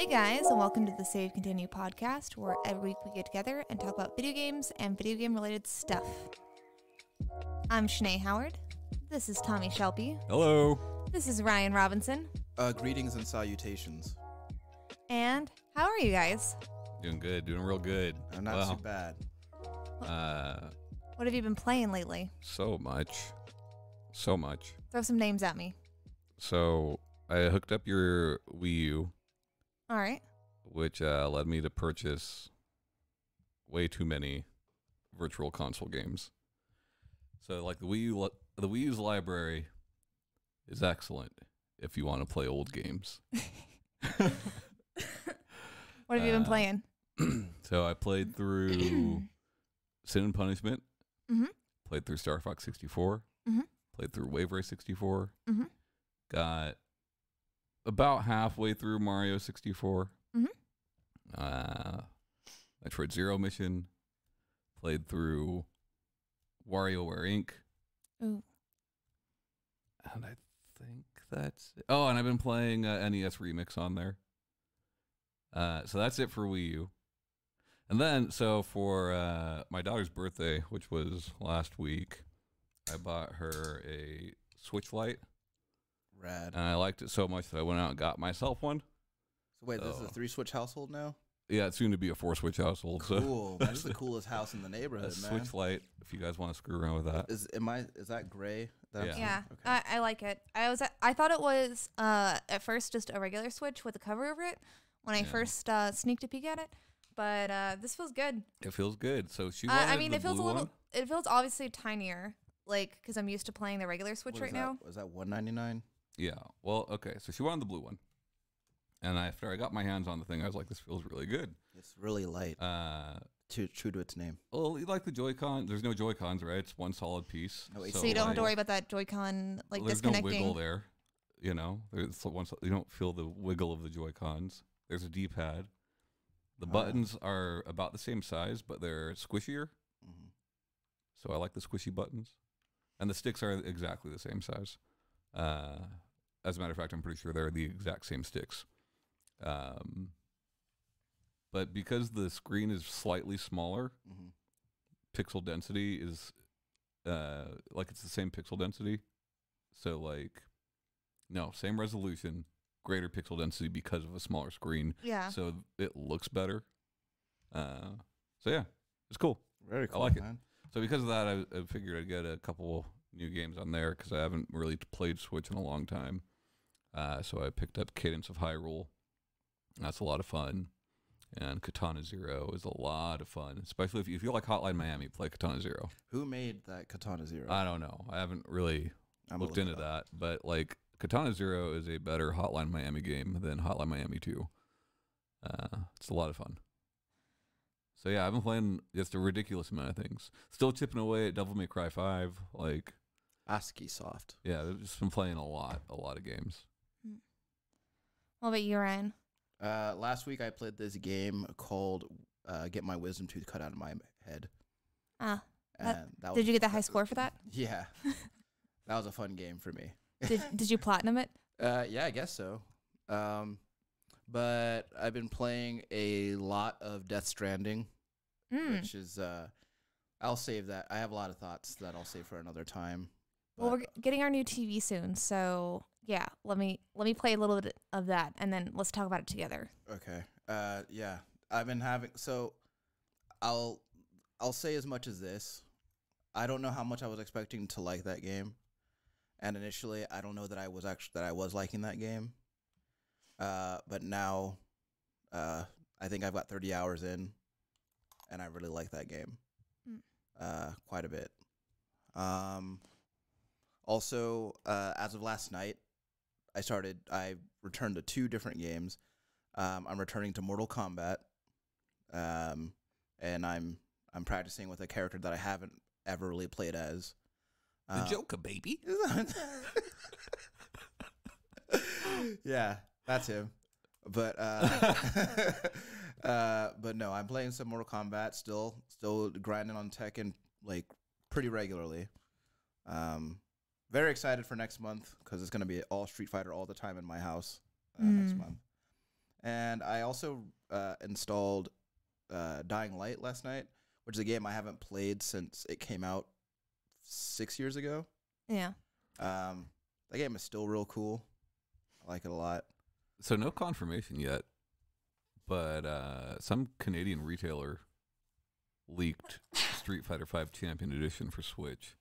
Hey guys, and welcome to the Save Continue podcast, where every week we get together and talk about video games and video game related stuff. I'm Shanae Howard. This is Tommy Shelby. Hello. This is Ryan Robinson. Uh, greetings and salutations. And how are you guys? Doing good. Doing real good. I'm not Well, too bad. Uh, What have you been playing lately? so much, so much. Throw some names at me. So I hooked up your Wii U, All right. which uh, led me to purchase way too many virtual console games. So like the Wii U, li- the Wii U's library is excellent if you want to play old games. What have you been Uh, playing? so I played through Sin and Punishment. Mhm. Played through Star Fox 64. Mhm. Played through Wave Race 64. Mhm. Got about halfway through Mario 64. Mhm. Uh, Metroid Zero Mission. Played through WarioWare Inc. Ooh. And I think that's it. Oh, and I've been playing uh, NES Remix on there. Uh, so that's it for Wii U. And then, so for uh, my daughter's birthday, which was last week, I bought her a Switch Lite, Rad. and I liked it so much that I went out and got myself one. so wait, this is a three switch household now? Yeah, it's soon to be a four Switch household. So Cool. man, this is the coolest house in the a neighborhood, man. Switch light. if you guys want to screw around with that. Is am I is that gray? That's- Yeah, Okay. I, I like it. I was I thought it was uh, at first just a regular Switch with a cover over it when I Yeah. first uh, sneaked a peek at it, but uh, this feels good. It feels good. So she Uh, I mean, the it feels a little. one. It feels obviously tinier, like because I'm used to playing the regular Switch What right is now. Was that one ninety nine? Yeah. Well, okay. So she wanted the blue one. And after I got my hands on the thing, I was like, this feels really good. It's really light. Uh, Too true to its name. well, you like the Joy-Con. There's no Joy-Cons, right? It's one solid piece. No, it's So you don't have to worry about that Joy-Con like there's no disconnecting. wiggle there. You know, there's one. so- You don't feel the wiggle of the Joy-Cons. There's a D-pad. The Ah. buttons are about the same size, but they're squishier. hmm So I like the squishy buttons, and the sticks are exactly the same size. Uh, as a matter of fact, I'm pretty sure they're the exact same sticks. Um, but because the screen is slightly smaller, hmm pixel density is uh, like it's the same pixel density. So like, no, same resolution, greater pixel density because of a smaller screen. Yeah. So it looks better. Uh, so yeah, it's cool. Very cool. I like it. So because of that, I, I figured I'd get a couple new games on there because I haven't really played Switch in a long time. Uh, so I picked up Cadence of Hyrule. That's a lot of fun. And Katana Zero is a lot of fun, especially if you, if you like Hotline Miami, play Katana Zero. Who made that Katana Zero? I don't know. I haven't really I'm looked into that, but like Katana Zero is a better Hotline Miami game than Hotline Miami 2. Uh, it's a lot of fun. So yeah, I've been playing just a ridiculous amount of things. Still chipping away at Devil May Cry 5. Like, Askiisoft. yeah, I've just been playing a lot, a lot of games. What about you, Ryan? Uh, last week I played this game called uh, "Get My Wisdom Tooth Cut Out of My Head." Ah, And That- that did was you get the high score for that? Yeah, that was a fun game for me. Did Did you platinum it? Uh, yeah, I guess so. Um, but I've been playing a lot of Death Stranding, Mm. which is uh, I'll save that. I have a lot of thoughts that I'll save for another time. Well, we're getting our new TV soon, so yeah. Let me let me play a little bit of that, and then let's talk about it together. okay. Uh, yeah, I've been having so. I'll I'll say as much as this. I don't know how much I was expecting to like that game, and initially I don't know that I was actually that I was liking that game. Uh, but now, uh, I think I've got thirty hours in, and I really like that game, Mm. uh, quite a bit. Um, also, uh, as of last night, I started. I returned to two different games. Um, I'm returning to Mortal Kombat, um, and I'm I'm practicing with a character that I haven't ever really played as. Uh, Joker, baby. yeah, that's him. But uh, uh, but no, I'm playing some Mortal Kombat still, still grinding on Tekken like pretty regularly. Um, very excited for next month because it's gonna be all Street Fighter all the time in my house uh, next Mm. month. And I also uh, installed uh, Dying Light last night, which is a game I haven't played since it came out six years ago. Yeah. Um, that game is still real cool. I like it a lot. So no confirmation yet, but uh, some Canadian retailer leaked Street Fighter V Champion Edition for Switch.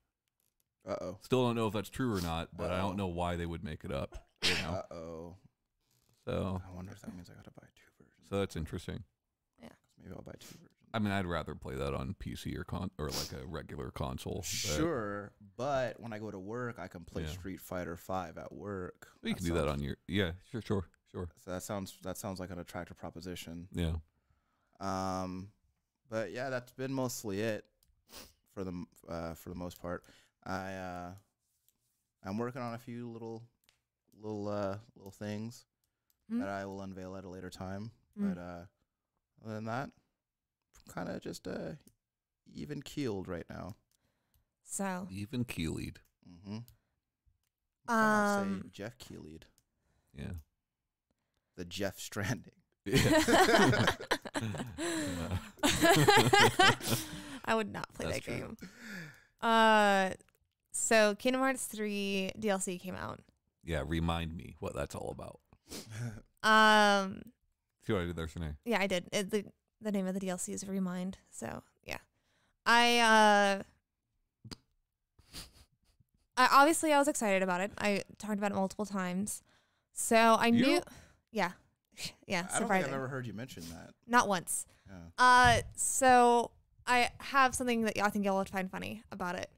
Uh oh. Still don't know if that's true or not, but I Uh-oh. don't know why they would make it up. You know, Uh oh. so I wonder if that means I gotta buy two versions. so that's interesting. Yeah. Maybe I'll buy two versions. I mean, I'd rather play that on PC or con or like a regular console. but Sure, but when I go to work, I can play Yeah. Street Fighter Five at work. you can do that on your yeah, sure, sure, sure. So that sounds that sounds like an attractive proposition. Yeah. Um, but yeah, that's been mostly it for the m- uh, for the most part. I uh, I'm working on a few little little uh, little things Mm. that I will unveil at a later time. Mm. But uh, other than that, kind of just uh, even keeled right now. So, Even keeled. Mm-hmm. say um, Jeff Keeled, Yeah. the Jeff Stranding. Yeah. I would not play That's that true. game. Uh, so Kingdom Hearts 3 DLC came out. yeah, remind me what that's all about. Um, See what I did there, Shanae? yeah, I did. It, the the name of the DLC is Remind. So yeah, I uh, I obviously I was excited about it. I talked about it multiple times. So I You? knew, yeah, yeah, I don't think I've surprising. ever heard you mention that. Not once. Yeah. Uh, so I have something that I think y'all would find funny about it.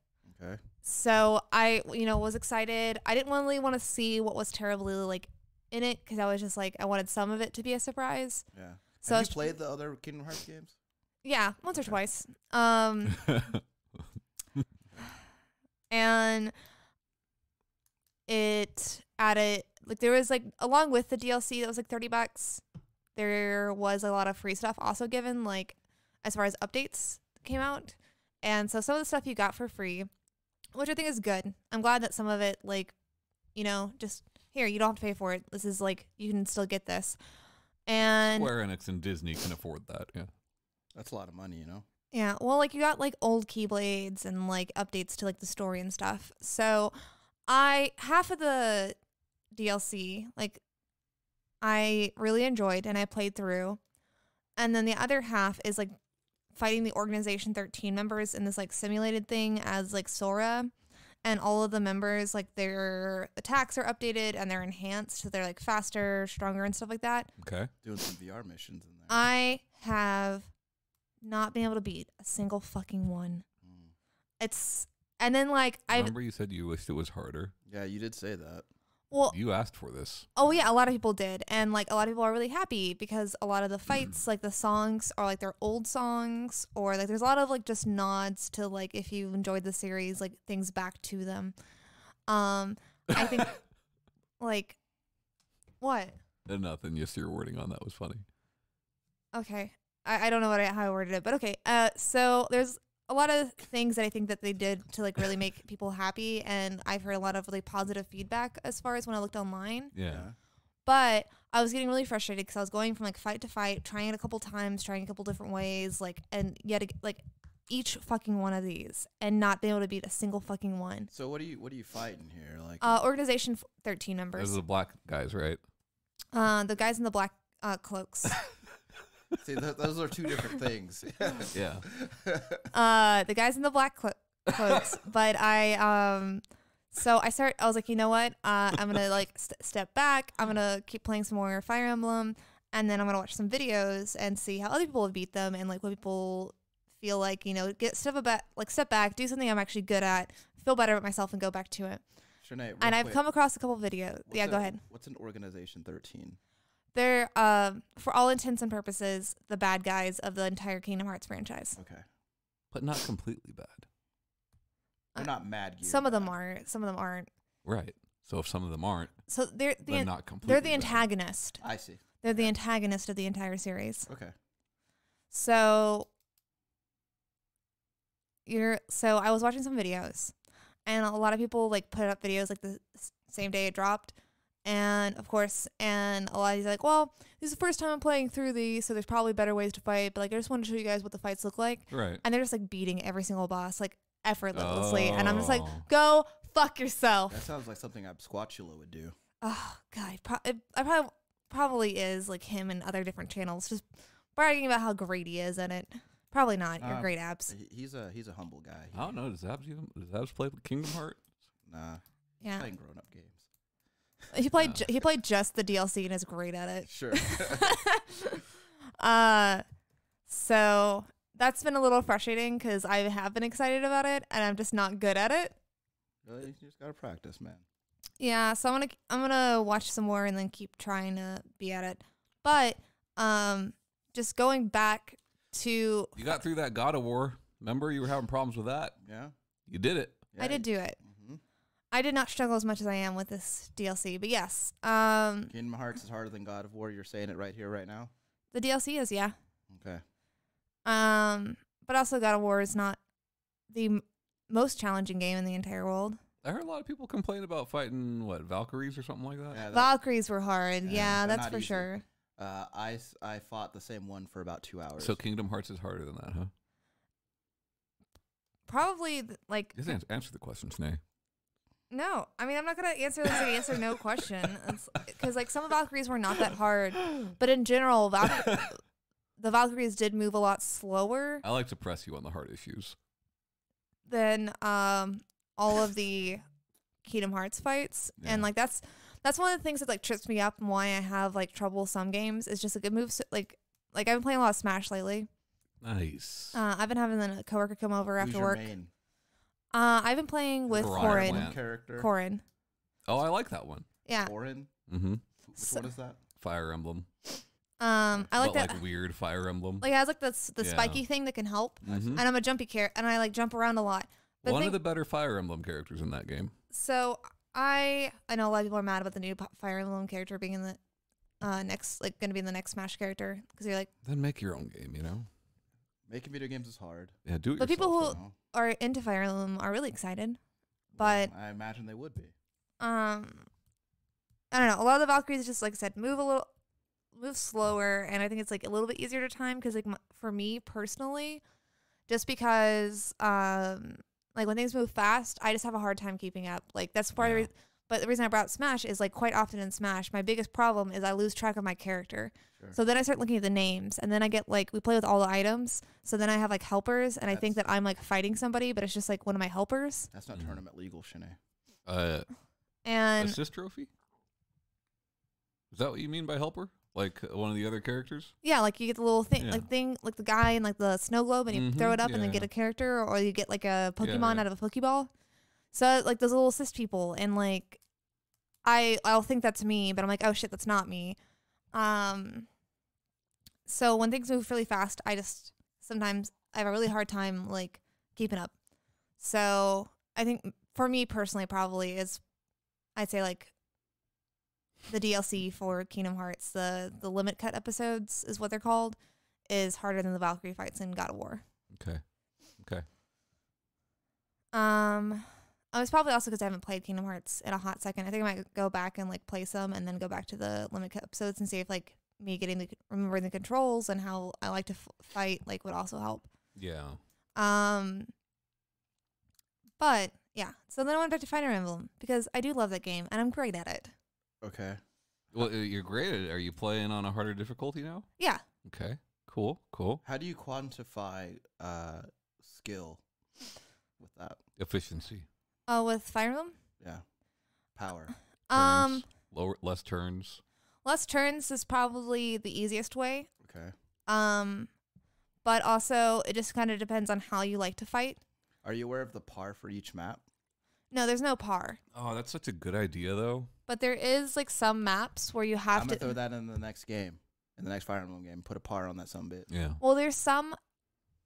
Okay. So I, you know, was excited. I didn't really want to see what was terribly like in it because I was just like I wanted some of it to be a surprise. Yeah. So Have you played the other Kingdom Hearts games? yeah, once or twice. Um, and it added like there was like along with the DLC that was like 30 bucks there was a lot of free stuff also given like as far as updates came out and so some of the stuff you got for free which I think is good I'm glad that some of it like you know just here you don't have to pay for it this is like you can still get this and Square Enix and Disney can afford that. Yeah. That's a lot of money, you know. Yeah, well, like you got like old keyblades and like updates to like the story and stuff. So, I half of the DLC like I really enjoyed and I played through, and then the other half is like fighting the Organization Thirteen members in this like simulated thing as like Sora, and all of the members like their attacks are updated and they're enhanced, so they're like faster, stronger, and stuff like that. Okay. Doing some VR missions in there. I have not been able to beat a single fucking one. Mm. It's and then like I Remember you said you wished it was harder. Yeah, you did say that. Well You asked for this. oh yeah a lot of people did and like a lot of people are really happy because a lot of the Mm. fights like the songs are like they're old songs or like there's a lot of like just nods to like if you enjoyed the series like things back to them. Um I think like what nothing. Yes, your wording on that was funny. Okay. I, I don't know what I, how I worded it, but okay. Uh, so there's a lot of things that I think that they did to like really make people happy, and I've heard a lot of really positive feedback as far as when I looked online. Yeah. But I was getting really frustrated because I was going from like fight to fight, trying it a couple times, trying a couple different ways, like and yet ag- like each fucking one of these, and not being able to beat a single fucking one. So what are you what are you fighting here? Like Uh, Organization f- thirteen Those members. are the black guys, right? Uh, the guys in the black uh, cloaks. see th- those are two different things. Yeah. uh the guys in the black clo- cloaks but i um so i start i was like you know what uh i'm gonna like st- step back i'm gonna keep playing some more fire emblem and then i'm gonna watch some videos and see how other people have beat them and like what people feel like you know get step back like step back do something i'm actually good at feel better about myself and go back to it Shanae, real and i've come across a couple videos what's yeah a- go ahead What's an organization thirteen? They're um for all intents and purposes the bad guys of the entire kingdom hearts franchise Okay, But not completely bad. they're Uh, not mad. Gear some of them bad. are some of them aren't Right. So if some of them aren't, so they're the then an- not completely. They're the bad. antagonist. I see. They're the antagonist of the entire series. Okay. So you're so I was watching some videos and a lot of people like put up videos like the same day it dropped And of course, and a lot of these like, well, this is the first time I'm playing through these, so there's probably better ways to fight. But like, I just want to show you guys what the fights look like. Right. And they're just like beating every single boss like effortlessly, and I'm just like, Oh. go fuck yourself. That sounds like something Absquatula would do. Oh god, pro- it, I probably probably is like him and other different channels, just bragging about how great he is in it. Probably not. You're Uh, great abs. He's a he's a humble guy. I don't know. Does Abs even does Abs play Kingdom Hearts? Nah, Yeah, playing grown up games. He played ju- he played just the DLC and is great at it. Sure. uh, so that's been a little frustrating because I have been excited about it and I'm just not good at it. Really, you just gotta practice, man. Yeah, so I'm gonna I'm gonna watch some more and then keep trying to be at it. But um, just going back to You got through that God of War. Remember, you were having problems with that. Yeah. You did it. yeah I did do it. I did not struggle as much as I am with this DLC, but yes, um, Kingdom Hearts is harder than God of War. You're saying it right here, right now. the DLC is yeah. Okay. Um, but also God of War is not the m- most challenging game in the entire world. I heard a lot of people complain about fighting what Valkyries or something like that. Yeah, that- Valkyries were hard, Yeah, yeah, that's for easy. sure. uh, I s- I fought the same one for about two hours. So Kingdom Hearts is harder than that, huh? Probably th- like Just answer, answer the question, Snay. No. I mean, I'm not gonna answer this like answer no question because like some of Valkyries were not that hard, but in general, Valky- the Valkyries did move a lot slower I like to press you on the hard issues. than um all of the Kingdom Hearts fights, and like that's that's one of the things that like trips me up and why I have like trouble some games is just like it moves like like I've been playing a lot of Smash lately. Nice. Uh, I've been having a coworker come over Who's after your work. main Uh, I've been playing with Veronica Corrin. Land. character? Corrin, oh, I like that one. yeah. Corrin. Mm-hmm. Which So- one is that? Fire Emblem. Um, I like but that. like weird Fire Emblem. Like it has like the the Yeah. spiky thing that can help, Mhm. and I'm a jumpy character, and I like jump around a lot. But One thing- of the better Fire Emblem characters in that game. so I I know a lot of people are mad about the new P- Fire Emblem character being in the uh next like going to be in the next Smash character because you're like Then make your own game, you know? Making video games is hard. Yeah, do it But people yourself. who- so- are into Fire Emblem are really excited. Well, But- I imagine they would be. Um, I don't know. A lot of the Valkyries just like I said move a little move slower, and I think it's like a little bit easier to time because like m- for me personally, just because um like when things move fast, I just have a hard time keeping up. Like that's part of the Yeah. re- but the reason I brought Smash is like quite often in Smash, my biggest problem is I lose track of my character. Sure. So then I start looking at the names, and then I get like we play with all the items. So then I have like helpers, and I think that I'm like fighting somebody, but it's just like one of my helpers. That's not Mhm. tournament legal, Shanae. Uh, And assist trophy? Is that what you mean by helper? Like uh, one of the other characters? yeah, like you get the little thing, Yeah. like thing, like the guy in like the snow globe, and you throw Mhm, it up, and then get a character, or you get like a Pokemon yeah. out of a Pokeball. So like those little assist people, and like I I'll think that's me, but I'm like, oh shit, that's not me. Um. So when things move really fast, I just sometimes I have a really hard time like keeping up. So I think for me personally, probably is I'd say like the DLC for Kingdom Hearts, the the limit cut episodes is what they're called, is harder than the Valkyrie fights in God of War. Okay. Okay. Um, oh, it's probably also because I haven't played Kingdom Hearts in a hot second. I think I might go back and like play some, and then go back to the limit cut episodes and see if like me getting the remembering the controls and how I like to f- fight like would also help. Yeah. Um, but yeah, so then I went back to Fire Emblem because I do love that game and I'm great at it. Okay. Well, uh, you're great at it. Are you playing on a harder difficulty now? Yeah, Okay. Cool. Cool. How do you quantify uh, skill with that? Efficiency. Uh, with Fire Emblem, Yeah. Power. um, lower, less turns. less turns is probably the easiest way. Okay. Um, but also it just kind of depends on how you like to fight. Are you aware of the par for each map? No, there's no par, Oh, that's such a good idea, though. but there is like some maps where you have I'm to. gonna throw that in the next game, in the next Fire Emblem game. Put a par on that some bit. Yeah. Well, there's some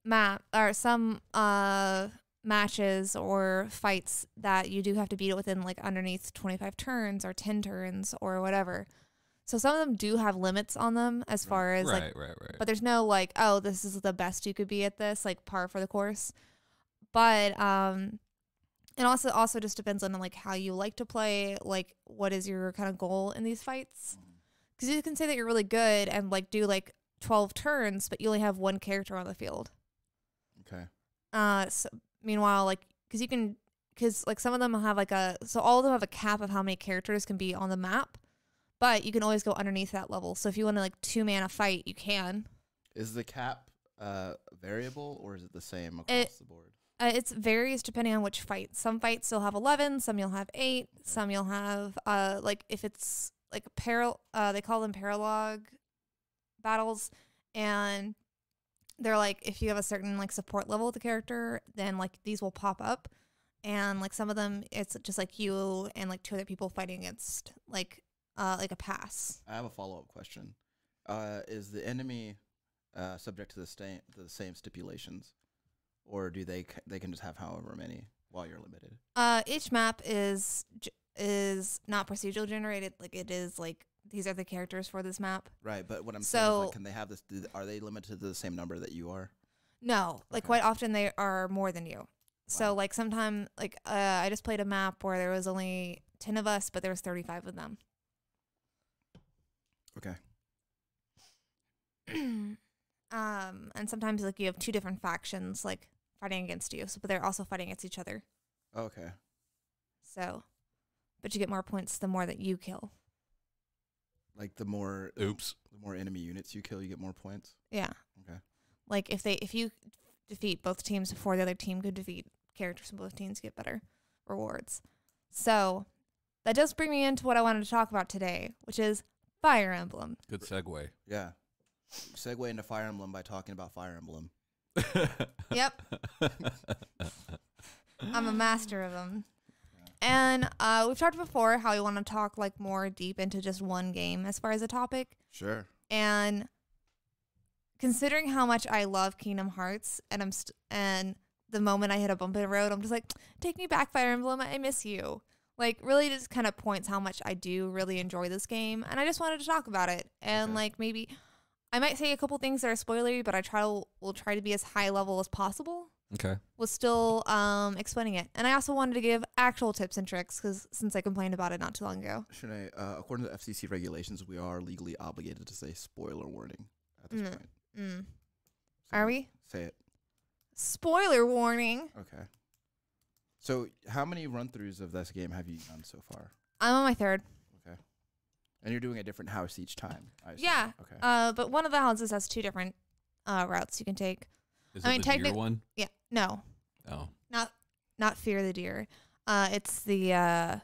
map or some uh matches or fights that you do have to beat it within like underneath 25 turns or 10 turns or whatever. So some of them do have limits on them as far as like Right. Right. Right. but there's no like oh this is the best you could be at this like par for the course. But um And also also just depends on like how you like to play, like what is your kind of goal in these fights. Cuz you can say that you're really good and like do like 12 turns, but you only have one character on the field. Okay. Uh so meanwhile like cuz you can cuz like some of them have like a so all of them have a cap of how many characters can be on the map, but you can always go underneath that level. So if you want to like two man a fight, you can. Is the cap uh, variable or is it the same across It- the board? Uh, it's varies depending on which fight. Some fights you'll have 11, some you'll have 8, some you'll have uh like if it's like paral uh they call them paralogue battles and they're like if you have a certain like support level with the character, then like these will pop up and like some of them it's just like you and like two other people fighting against like uh like a pass. I have a follow up question. Uh, is the enemy uh, subject to the, same the same stipulations, or do they c- they can just have however many while you're limited? Uh, each map is is not procedural generated. Like it is like these are the characters for this map. Right, but what I'm saying is, So- like, can they have this? Do, are they limited to the same number that you are? No, like Okay. quite often they are more than you. So like sometime like uh, I just played a map where there was only ten of us, but there was thirty five of them. Okay. um, and sometimes like you have two different factions like fighting against you, so but they're also fighting against each other. Okay. So, but you get more points the more that you kill. Like the more um, Oops. the more enemy units you kill, you get more points. Yeah. Okay. Like if they if you defeat both teams before the other team could defeat characters from both teams, you get better rewards. So that does bring me into what I wanted to talk about today, which is Fire Emblem. Good segue. Yeah. Segue into Fire Emblem by talking about Fire Emblem. Yep. I'm a master of them. And uh, we've talked before how we want to talk like more deep into just one game as far as a topic. Sure. And considering how much I love Kingdom Hearts, and I'm st- and the moment I hit a bump in the road, I'm just like, take me back, Fire Emblem. I miss you. Like, really, just kind of points how much I do really enjoy this game, and I just wanted to talk about it. And Okay. like, maybe I might say a couple things that are spoilery, but I try to will try to be as high level as possible okay. was still um, explaining it. And I also wanted to give actual tips and tricks because since I complained about it not too long ago. Should I? Uh, according to FCC regulations, we are legally obligated to say spoiler warning at this Mm. point. Mm. So Are we? Say it. Spoiler warning. Okay. So, how many run throughs of this game have you done so far? I'm on my third. Okay. And you're doing a different house each time. I. Yeah. Okay. Uh, but one of the houses has two different uh, routes you can take. Is I it mean, the deer one? Yeah. No, Oh. not not Fear the Deer. Uh, it's the uh,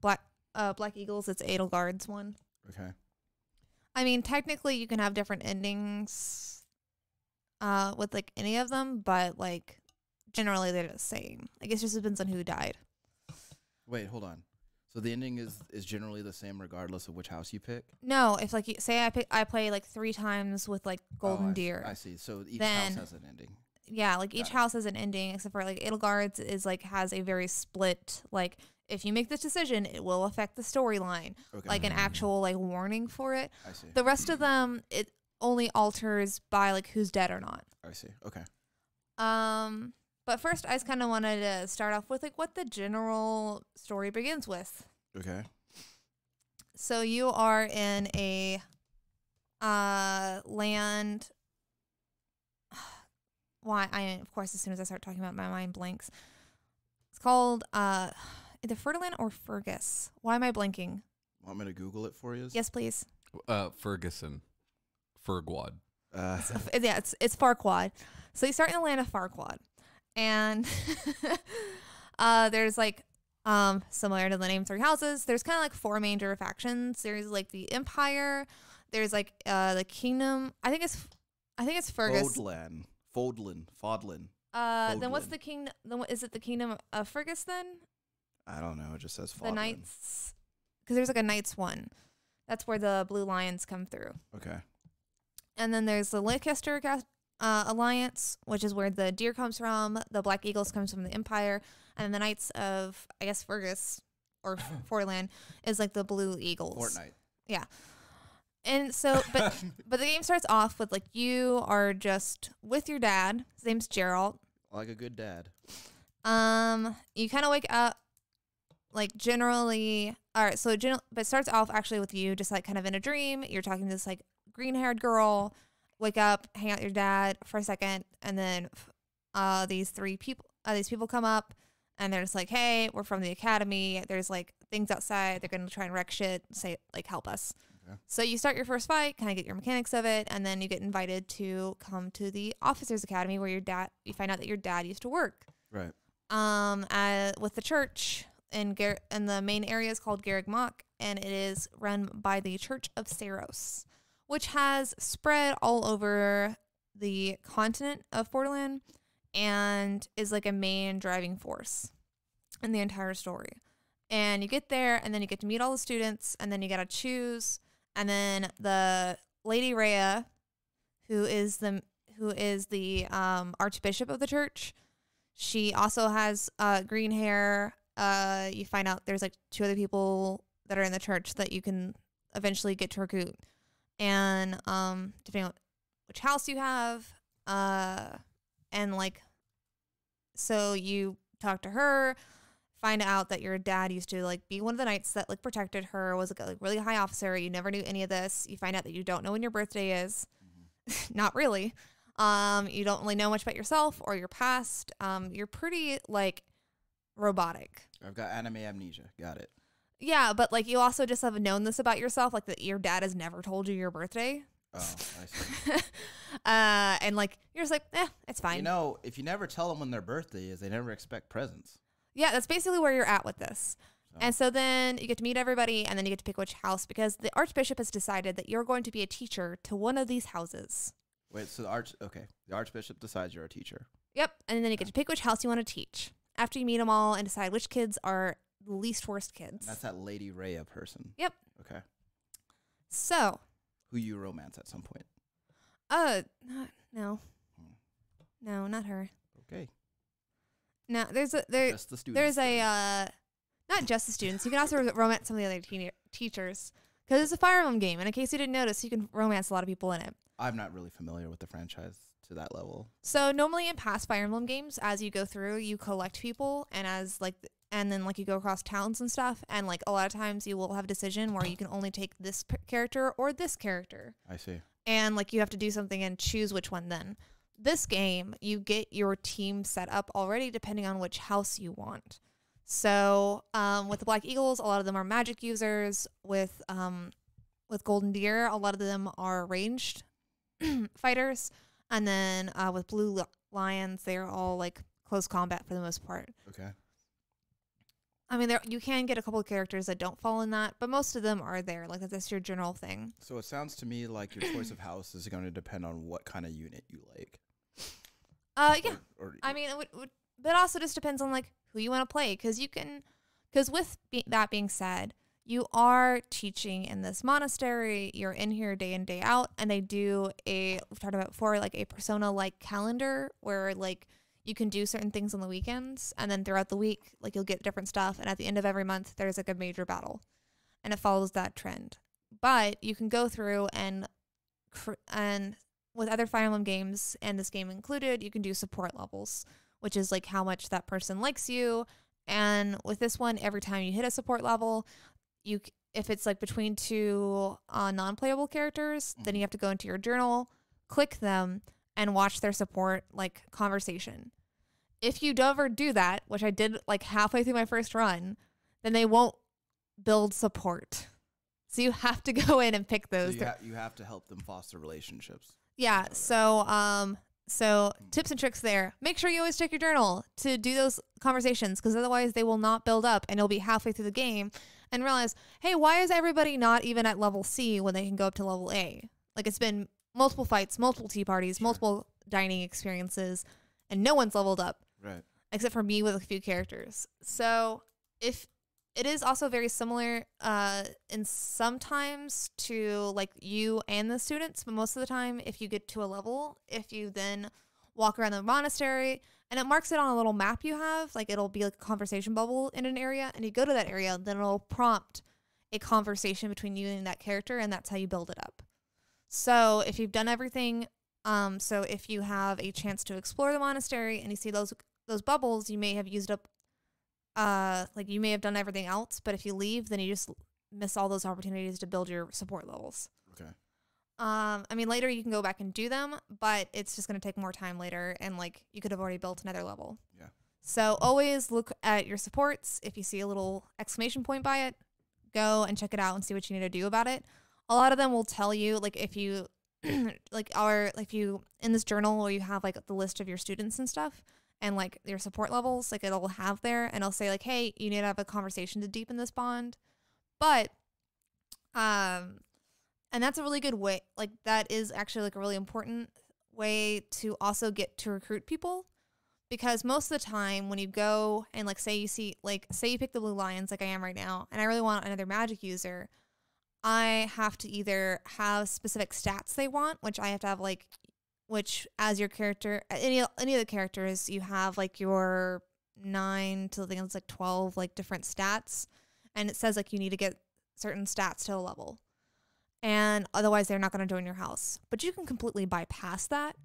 Black uh, Black Eagles. It's Edelgard's one. okay. I mean, technically, you can have different endings uh, with like any of them, but like generally they're the same. I guess it just depends on who died. Wait, hold on. So the ending is is generally the same regardless of which house you pick. No, if like you, say I pick, I play like three times with like Oh, Golden I s- Deer. I see. So each house has an ending. yeah, like each it. house has an ending, except for like Edelgard's is like has a very split. Like if you make this decision, it will affect the storyline. Okay. Like an actual like warning for it. I see. The rest of them, it only alters by like who's dead or not. I see. Okay. Um, but first, I just kind of wanted to start off with like what the general story begins with. Okay. So you are in a uh land. Why I of course as soon as I start talking about it, my mind blanks. It's called uh either Fertland or Fergus. Why am I blanking? Want me to Google it for you? Yes, please. Uh, Ferguson. Fergwad. Uh, F- yeah, it's it's Farquad. So you start in the land of Farquad, and uh, there's like um similar to the name Three Houses. There's kind of like four major factions. There's like the Empire. There's like uh the Kingdom. I think it's I think it's Fergus. Foldland. Foldland. Fodlin. Uh, then what's the kingdom? Then what is it? The Kingdom of Fergus? Then I don't know. It just says Fodlin. the Knights, because there's like a Knights one. That's where the Blue Lions come through. Okay. And then there's the Lancaster uh, Alliance, which is where the deer comes from. The Black Eagles comes from the Empire, and then the Knights of I guess Fergus or F- Fortland is like the Blue Eagles. Fortnite. Yeah. And so, but but the game starts off with like you are just with your dad. His name's Gerald, Like a good dad. Um, you kind of wake up like generally. All right, so general, but it starts off actually with you just like kind of in a dream. You're talking to this like green haired girl. Wake up, hang out with your dad for a second, and then uh, these three people, uh, these people come up, and they're just like, "Hey, we're from the academy. There's like things outside. They're gonna try and wreck shit. Say like help us." Okay. So you start your first fight, kind of get your mechanics of it, and then you get invited to come to the officers academy where your dad. You find out that your dad used to work Right. um uh, with the church in Gar- and the main area is called Garreg Mach and it is run by the Church of Seiros, which has spread all over the continent of Borderland and is like a main driving force in the entire story. And you get there and then you get to meet all the students and then you got to choose and then the Lady Rhea who is the who is the um, archbishop of the church she also has uh, green hair. Uh, you find out there's like two other people that are in the church that you can eventually get to recruit, and um, depending on which house you have, uh, and like, so you talk to her, find out that your dad used to like be one of the knights that like protected her, was like a like, really high officer. You never knew any of this. You find out that you don't know when your birthday is. Not really. Um, you don't really know much about yourself or your past. Um, you're pretty like robotic. I've got anime amnesia. Got it. Yeah, but like you also just have known this about yourself, like that your dad has never told you your birthday. Oh, I see. uh, and like you're just like, eh, it's fine. You know, if you never tell them when their birthday is, they never expect presents. yeah, that's basically where you're at with this. So- And so then you get to meet everybody, and then you get to pick which house because the archbishop has decided that you're going to be a teacher to one of these houses. Wait, so the arch okay, the archbishop decides you're a teacher. Yep. And then you get to pick which house you want to teach after you meet them all and decide which kids are least worst kids. That's that Lady Raya person. Yep. Okay. So, Who you romance at some point. uh, not, no, Hmm. no, not her. Okay. No, there's a there. Just the students. There's a uh, not just the students. You can also romance some of the other teen- teachers because it's a Fire Emblem game, and in case you didn't notice, you can romance a lot of people in it. I'm not really familiar with the franchise to that level. So normally in past Fire Emblem games, as you go through, you collect people, and as like, and then like you go across towns and stuff, and like a lot of times you will have a decision where you can only take this character or this character, I see. and like you have to do something and choose which one. Then this game, you get your team set up already depending on which house you want. So um, with the Black Eagles, a lot of them are magic users. With um, with Golden Deer, a lot of them are ranged fighters, and then uh, with Blue Li- Lions, they're all like close combat for the most part. Okay. I mean, there you can get a couple of characters that don't fall in that, but most of them are there. Like that's your general thing. So it sounds to me like your choice of house is going to depend on what kind of unit you like. Uh, yeah. Or, or I mean, it would, would but also just depends on like who you want to play because you can, because with be- that being said, you are teaching in this monastery. You're in here day in day out, and they do a we've talked about before like a persona like calendar where like you can do certain things on the weekends, and then throughout the week like you'll get different stuff, and at the end of every month there's like a major battle, and it follows that trend. But you can go through and cr- and with other Fire Emblem games and this game included, you can do support levels, which is like how much that person likes you. And with this one, every time you hit a support level, you c- if it's like between two uh, non-playable characters, then you have to go into your journal, click them, and watch their support like conversation. If you ever do that, which I did like halfway through my first run, then they won't build support. So you have to go in and pick so those. you, They're- ha- you have to help them foster relationships. yeah. So, um, so Hmm. tips and tricks there. Make sure you always check your journal to do those conversations because otherwise they will not build up and you'll be halfway through the game and realize, hey, why is everybody not even at level C when they can go up to level A? Like it's been multiple fights, multiple tea parties, Sure. multiple dining experiences, and no one's leveled up Right. except for me with a few characters. So if it is also very similar uh in sometimes to like you and the students, but most of the time if you get to a level, if you then walk around the monastery and it marks it on a little map you have, like it'll be like a conversation bubble in an area and you go to that area, then it'll prompt a conversation between you and that character and that's how you build it up. So if you've done everything um so if you have a chance to explore the monastery and you see those those bubbles, you may have used up uh like you may have done everything else, but if you leave, then you just miss all those opportunities to build your support levels. Okay. Um, I mean, later you can go back and do them, but it's just going to take more time later, and like you could have already built another level. Yeah. So always look at your supports. If you see a little exclamation point by it, go and check it out and see what you need to do about it. A lot of them will tell you, like if you like are like if you in this journal or you have like the list of your students and stuff and like your support levels, like it'll have there and it'll say like, hey, you need to have a conversation to deepen this bond. But um and that's a really good way like that is actually like a really important way to also get to recruit people because most of the time when you go and like say you see like say you pick the blue lions like I am right now and I really want another magic user I have to either have specific stats they want which I have to have like which as your character any any of the characters you have like your 9 to I think it's like 12 like different stats and it says like you need to get certain stats to a level and otherwise they're not going to join your house. But you can completely bypass that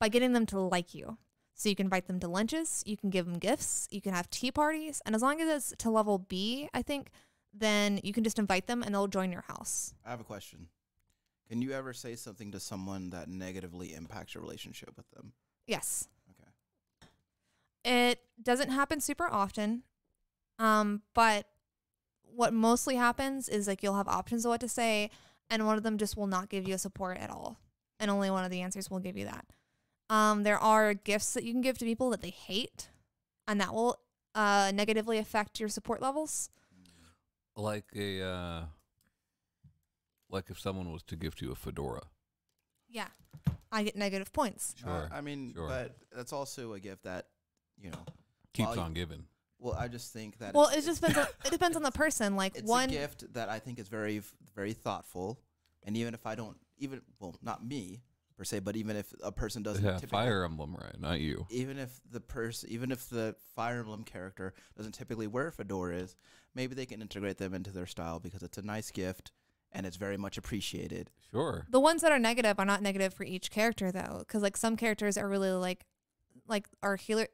by getting them to like you. So you can invite them to lunches, you can give them gifts, you can have tea parties, and as long as it's to level B, I think, then you can just invite them and they'll join your house. I have a question. Can you ever say something to someone that negatively impacts your relationship with them? Yes. Okay. It doesn't happen super often. Um, but what mostly happens is like you'll have options of what to say, and one of them just will not give you a support at all. And only one of the answers will give you that. Um, there are gifts that you can give to people that they hate, and that will uh, negatively affect your support levels. Like a uh like if someone was to gift you a fedora. Yeah. I get negative points. Sure. Uh, I mean, sure. but that's also a gift that, you know. Keeps on giving. Well, I just think that. Well, it's- it just depends. On, it depends on the person. Like It's one, a gift that I think is very, very thoughtful, and even if I don't, even well, not me per se, but even if a person doesn't, Yeah, typically, Fire Emblem, right? Not you. even if the person, even if the Fire Emblem character doesn't typically wear fedoras, maybe they can integrate them into their style because it's a nice gift and it's very much appreciated. Sure. The ones that are negative are not negative for each character though, because like some characters are really like, like our healer.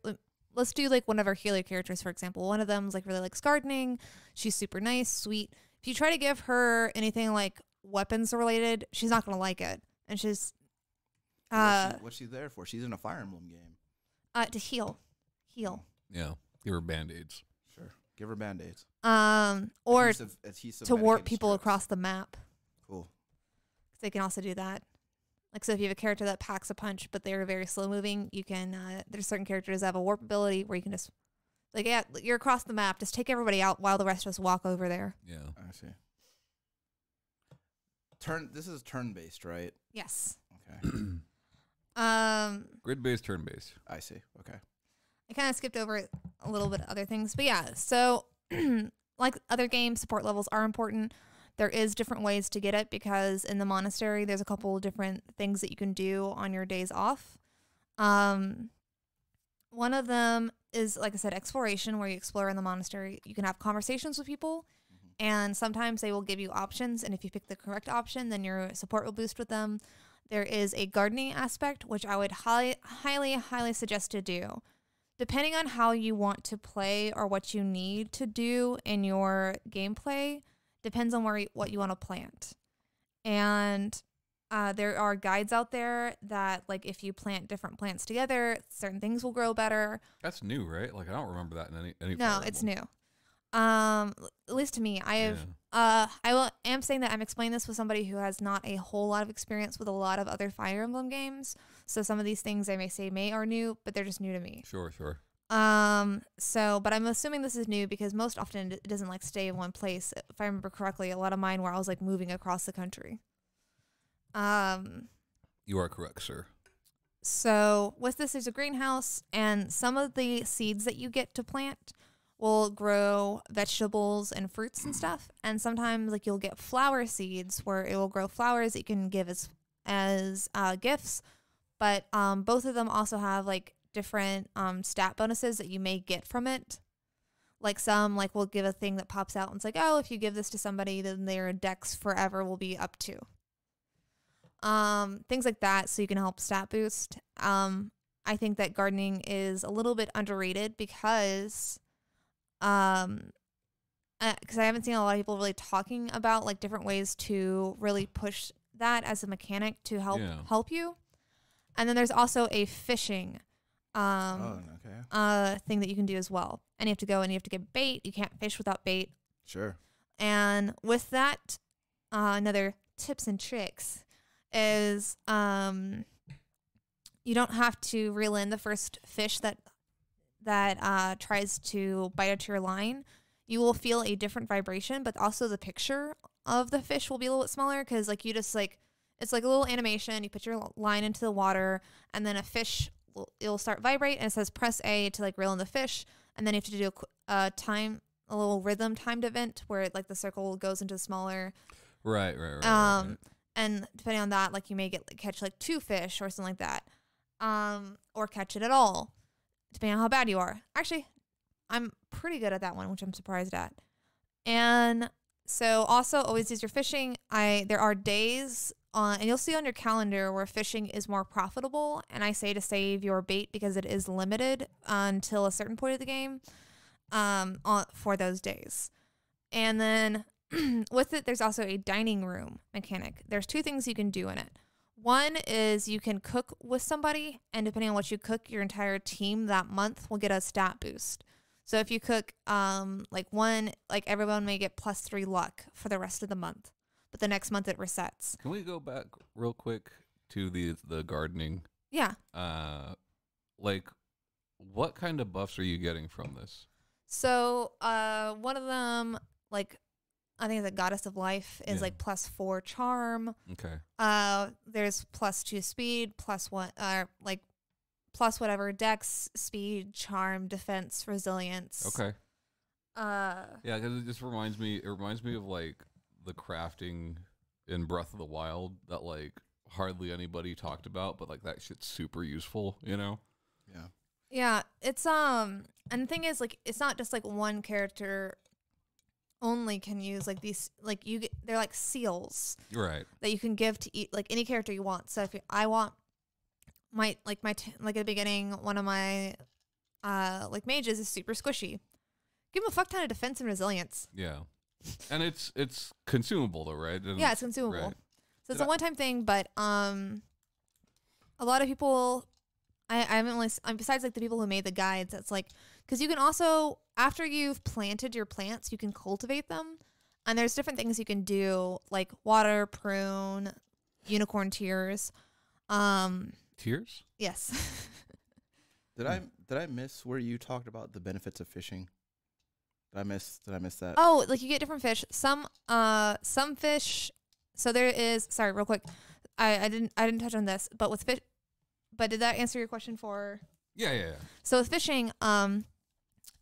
Let's do like one of our healer characters, for example. One of them's like really likes gardening. She's super nice, sweet. If you try to give her anything like weapons related, she's not gonna like it, and she's what's, uh she, what's she there for? She's in a Fire Emblem game. uh to heal, heal. Yeah. Give her band aids. Sure, give her band aids. Um, or adhesive, adhesive to warp people strips. across the map. Cool. 'Cause they can also do that. Like so, if you have a character that packs a punch, but they're very slow moving, you can. Uh, there's certain characters that have a warp ability where you can just, like, yeah, you're across the map. Just take everybody out while the rest of us walk over there. Yeah. I see. Turn. This is turn based, right? Yes. Okay. Um, Grid based, turn based. I see. Okay. I kind of skipped over a little bit of other things, but yeah. So, like other games, support levels are important. There is different ways to get it because in the monastery, there's a couple of different things that you can do on your days off. Um, one of them is, like I said, exploration, where you explore in the monastery. You can have conversations with people, and sometimes they will give you options. And if you pick the correct option, then your support will boost with them. There is a gardening aspect, which I would highly, highly, highly suggest to do. Depending on how you want to play or what you need to do in your gameplay, depends on where you, what you want to plant. And uh, there are guides out there that, like, if you plant different plants together, certain things will grow better. That's new, right? Like I don't remember that in any any. No, it's new. Um, at least to me, I have. Yeah. Uh, I will, am saying that I'm explaining this with somebody who has not a whole lot of experience with a lot of other Fire Emblem games. So some of these things I may say may are new, but they're just new to me. Sure, sure. Um, so, but I'm assuming this is new because most often it doesn't like stay in one place. If I remember correctly, a lot of mine where I was like moving across the country. Um, You are correct, sir. so with this, there's a greenhouse, and some of the seeds that you get to plant will grow vegetables and fruits and stuff. And sometimes, like you'll get flower seeds where it will grow flowers that you can give as as uh, gifts. But um, both of them also have like different um, stat bonuses that you may get from it. Like some, like will give a thing that pops out and it's like, oh, if you give this to somebody, then their dex forever will be up to. Um, things like that, so you can help stat boost. Um, I think that gardening is a little bit underrated because, um, because I haven't seen a lot of people really talking about like different ways to really push that as a mechanic to help Yeah. help you. And then there's also a fishing oh, um okay. uh thing that you can do as well. And you have to go and you have to get bait. You can't fish without bait. Sure. And with that, uh, another tips and tricks is um, you don't have to reel in the first fish that that uh, tries to bite at your line. You will feel a different vibration, but also the picture of the fish will be a little bit smaller because like you just like it's like a little animation. You put your line into the water, and then a fish will it'll start vibrate, and it says press A to like reel in the fish, and then you have to do a uh, time a little rhythm timed event where like the circle goes into smaller Right, right, right. right, um right. and depending on that like you may get like, catch like two fish or something like that um or catch it at all depending on how bad you are actually i'm pretty good at that one which i'm surprised at and so also always use your fishing i there are days on and you'll see on your calendar where fishing is more profitable and i say to save your bait because it is limited until a certain point of the game um on, for those days. And then with it there's also a dining room mechanic. There's two things you can do in it. One is you can cook with somebody and depending on what you cook your entire team that month will get a stat boost. So if you cook um like one like everyone may get plus three luck for the rest of the month but the next month it resets Can we go back real quick to the the gardening? yeah Uh, like, what kind of buffs are you getting from this? so uh one of them like i think the goddess of life is Yeah. like plus four charm Okay. Uh, there's plus two speed, plus one, uh, like plus whatever dex, speed, charm, defense, resilience. Okay. Uh, Yeah, because it just reminds me. It reminds me of like the crafting in Breath of the Wild that like hardly anybody talked about, but like that shit's super useful. You know? Yeah. yeah, it's um, and the thing is, like, it's not just like one character only can use like these, like you get, they're like seals Right. that you can give to eat like any character you want. So if you, I want my like my t- like at the beginning, one of my uh like mages is super squishy. Give him a fuck ton of defense and resilience. Yeah. And it's it's consumable though, right? And- Yeah, it's consumable. right. So it's Did a I- one time thing, but um, a lot of people, I, I haven't really, s- um, besides like the people who made the guides, it's like, because you can also, after you've planted your plants, you can cultivate them. And there's different things you can do, like water, prune, unicorn tears. Um, Tears? yes. Did I did I miss where you talked about the benefits of fishing? Did I miss did I miss that? oh, like you get different fish. Some, uh, some fish. So there is, sorry, real quick. I, I didn't, I didn't touch on this, but with fish, but did that answer your question for? Yeah, yeah, yeah. So with fishing, um,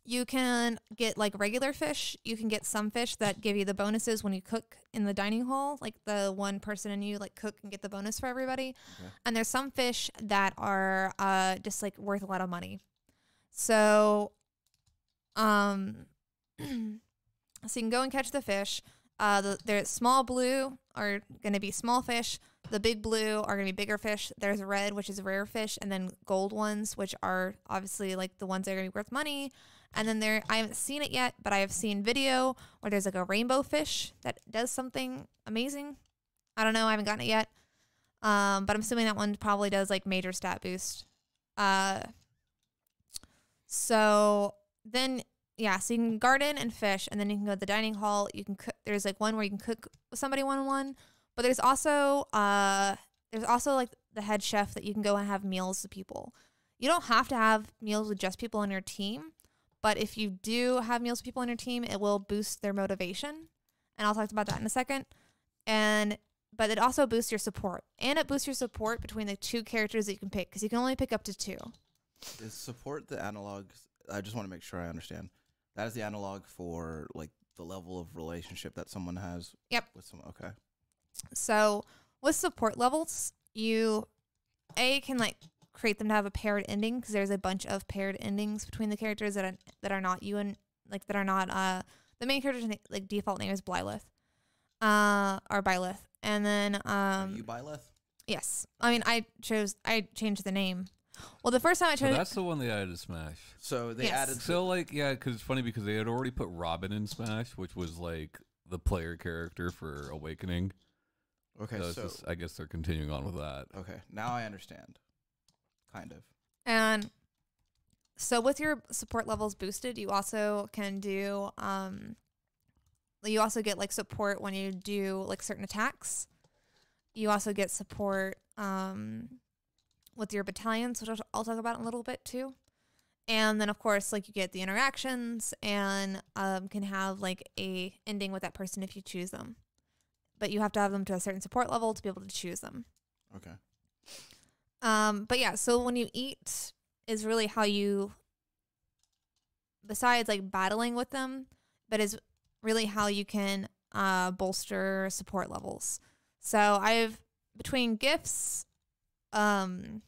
you can get like regular fish. You can get some fish that give you the bonuses when you cook in the dining hall, like the one person and you like cook and get the bonus for everybody. Okay. And there's some fish that are uh just like worth a lot of money. So, um, so you can go and catch the fish. Uh, the, there's small blue are going to be small fish. The big blue are going to be bigger fish. There's red, which is rare fish, and then gold ones, which are obviously like the ones that are going to be worth money. And then there, I haven't seen it yet, but I have seen video where there's like a rainbow fish that does something amazing. I don't know. I haven't gotten it yet. Um, but I'm assuming that one probably does like major stat boost. Uh, so then yeah, so you can garden and fish, and then you can go to the dining hall. You can cook. There's like one where you can cook with somebody one on one, but there's also uh there's also like the head chef that you can go and have meals with people. You don't have to have meals with just people on your team, but if you do have meals with people on your team, it will boost their motivation, and I'll talk about that in a second. And but it also boosts your support, and it boosts your support between the two characters that you can pick because you can only pick up to two. Is support the analog? I just want to make sure I understand. That is the analog for like the level of relationship that someone has. Yep. With someone. Okay. So with support levels, you a can like create them to have a paired ending because there's a bunch of paired endings between the characters that are that are not you and like that are not uh the main character's like default name is Blyleth, uh or Byleth, and then Are um you Byleth? yes, I mean I chose I changed the name. Well, the first time I So tried, that's the one they added to Smash. So they Yes. added. So like yeah, because it's funny because they had already put Robin in Smash, which was like the player character for Awakening. okay, so, it's so just, I guess they're continuing on with that. okay, now I understand. Kind of. and so with your support levels boosted, you also can do. Um, you also get like support when you do like certain attacks. You also get support um, with your battalions, which I'll, talk about in a little bit too. And then of course, like you get the interactions and um, can have like a ending with that person if you choose them. But you have to have them to a certain support level to be able to choose them. Okay. Um, but yeah, so when you eat is really how you, besides like battling with them, but is really how you can uh, bolster support levels. So I've between gifts, um,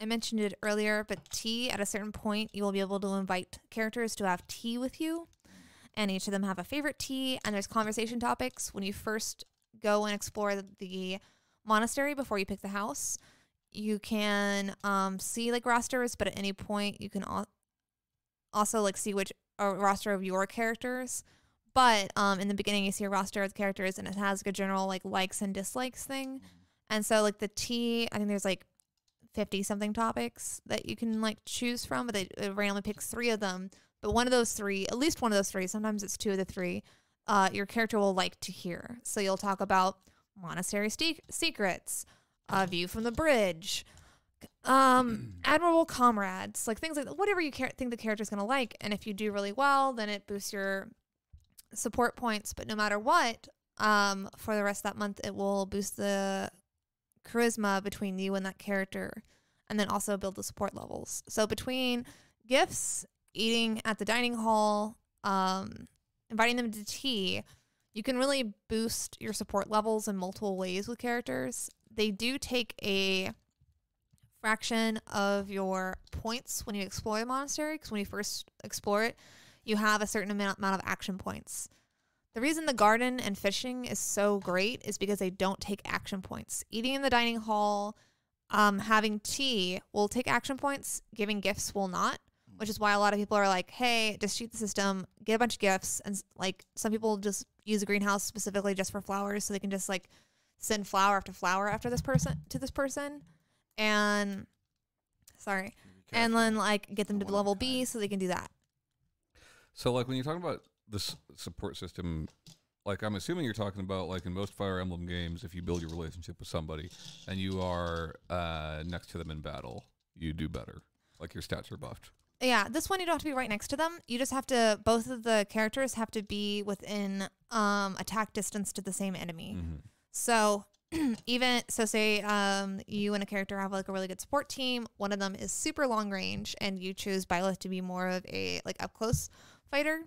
I mentioned it earlier, but tea at a certain point you will be able to invite characters to have tea with you, and each of them have a favorite tea, and there's conversation topics when you first go and explore the, monastery before you pick the house you can um, see like rosters, but at any point you can al- also like see which a roster of your characters. But um, in the beginning, you see a roster of characters, and it has like a general like likes and dislikes thing. And so like the tea, I think there's like fifty something topics that you can like choose from, but they, it randomly picks three of them. But one of those three, at least one of those three, sometimes it's two of the three, uh, your character will like to hear. So you'll talk about monastery ste- secrets, a view from the bridge, um, admirable comrades, like things like that, whatever you care- think the character's gonna like. And if you do really well, then it boosts your support points. But no matter what, um, for the rest of that month, it will boost the charisma between you and that character, and then also build the support levels. So between gifts, eating at the dining hall, um, inviting them to tea, you can really boost your support levels in multiple ways with characters. They do take a fraction of your points when you explore the monastery because when you first explore it, you have a certain amount, amount of action points. The reason the garden and fishing is so great is because they don't take action points. Eating in the dining hall, um, having tea will take action points, giving gifts will not, which is why a lot of people are like, hey, just cheat the system, get a bunch of gifts. And like some people just use a greenhouse specifically just for flowers so they can just like send flower after flower after this person to this person. And sorry. And then like get them to level B so they can do that. So like when you're talking about this support system, like I'm assuming you're talking about like in most Fire Emblem games, if you build your relationship with somebody and you are uh, next to them in battle, you do better. Like your stats are buffed. Yeah, this one you don't have to be right next to them. You just have to both of the characters have to be within um attack distance to the same enemy. Mm-hmm. So even so say um you and a character have like a really good support team, one of them is super long range and you choose Byleth to be more of a like up close fighter,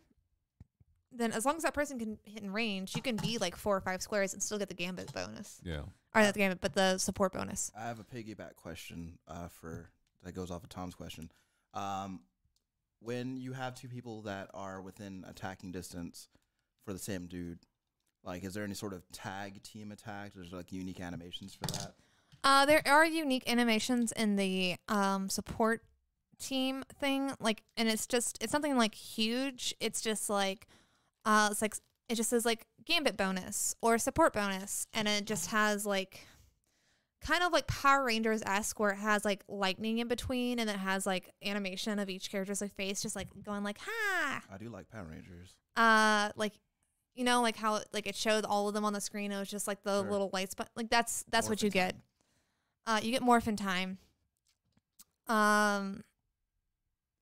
then as long as that person can hit in range, you can be like four or five squares and still get the gambit bonus. Yeah. Or not the gambit, but the support bonus. I have a piggyback question uh, for that goes off of Tom's question. Um, when you have two people that are within attacking distance for the same dude, like, is there any sort of tag team attack? There's like unique animations for that. Uh, there are unique animations in the um, support team thing, like, and it's just it's something like huge. It's just like, uh, it's like it just says like gambit bonus or support bonus, and it just has like, kind of like Power Rangers esque, where it has like lightning in between, and it has like animation of each character's like face, just like going like ha, I do like Power Rangers. uh, like. You know, like how like it showed all of them on the screen. It was just like the Sure. little lights, but like that's that's what Morphin you get. time. Uh, you get morphin time. Um,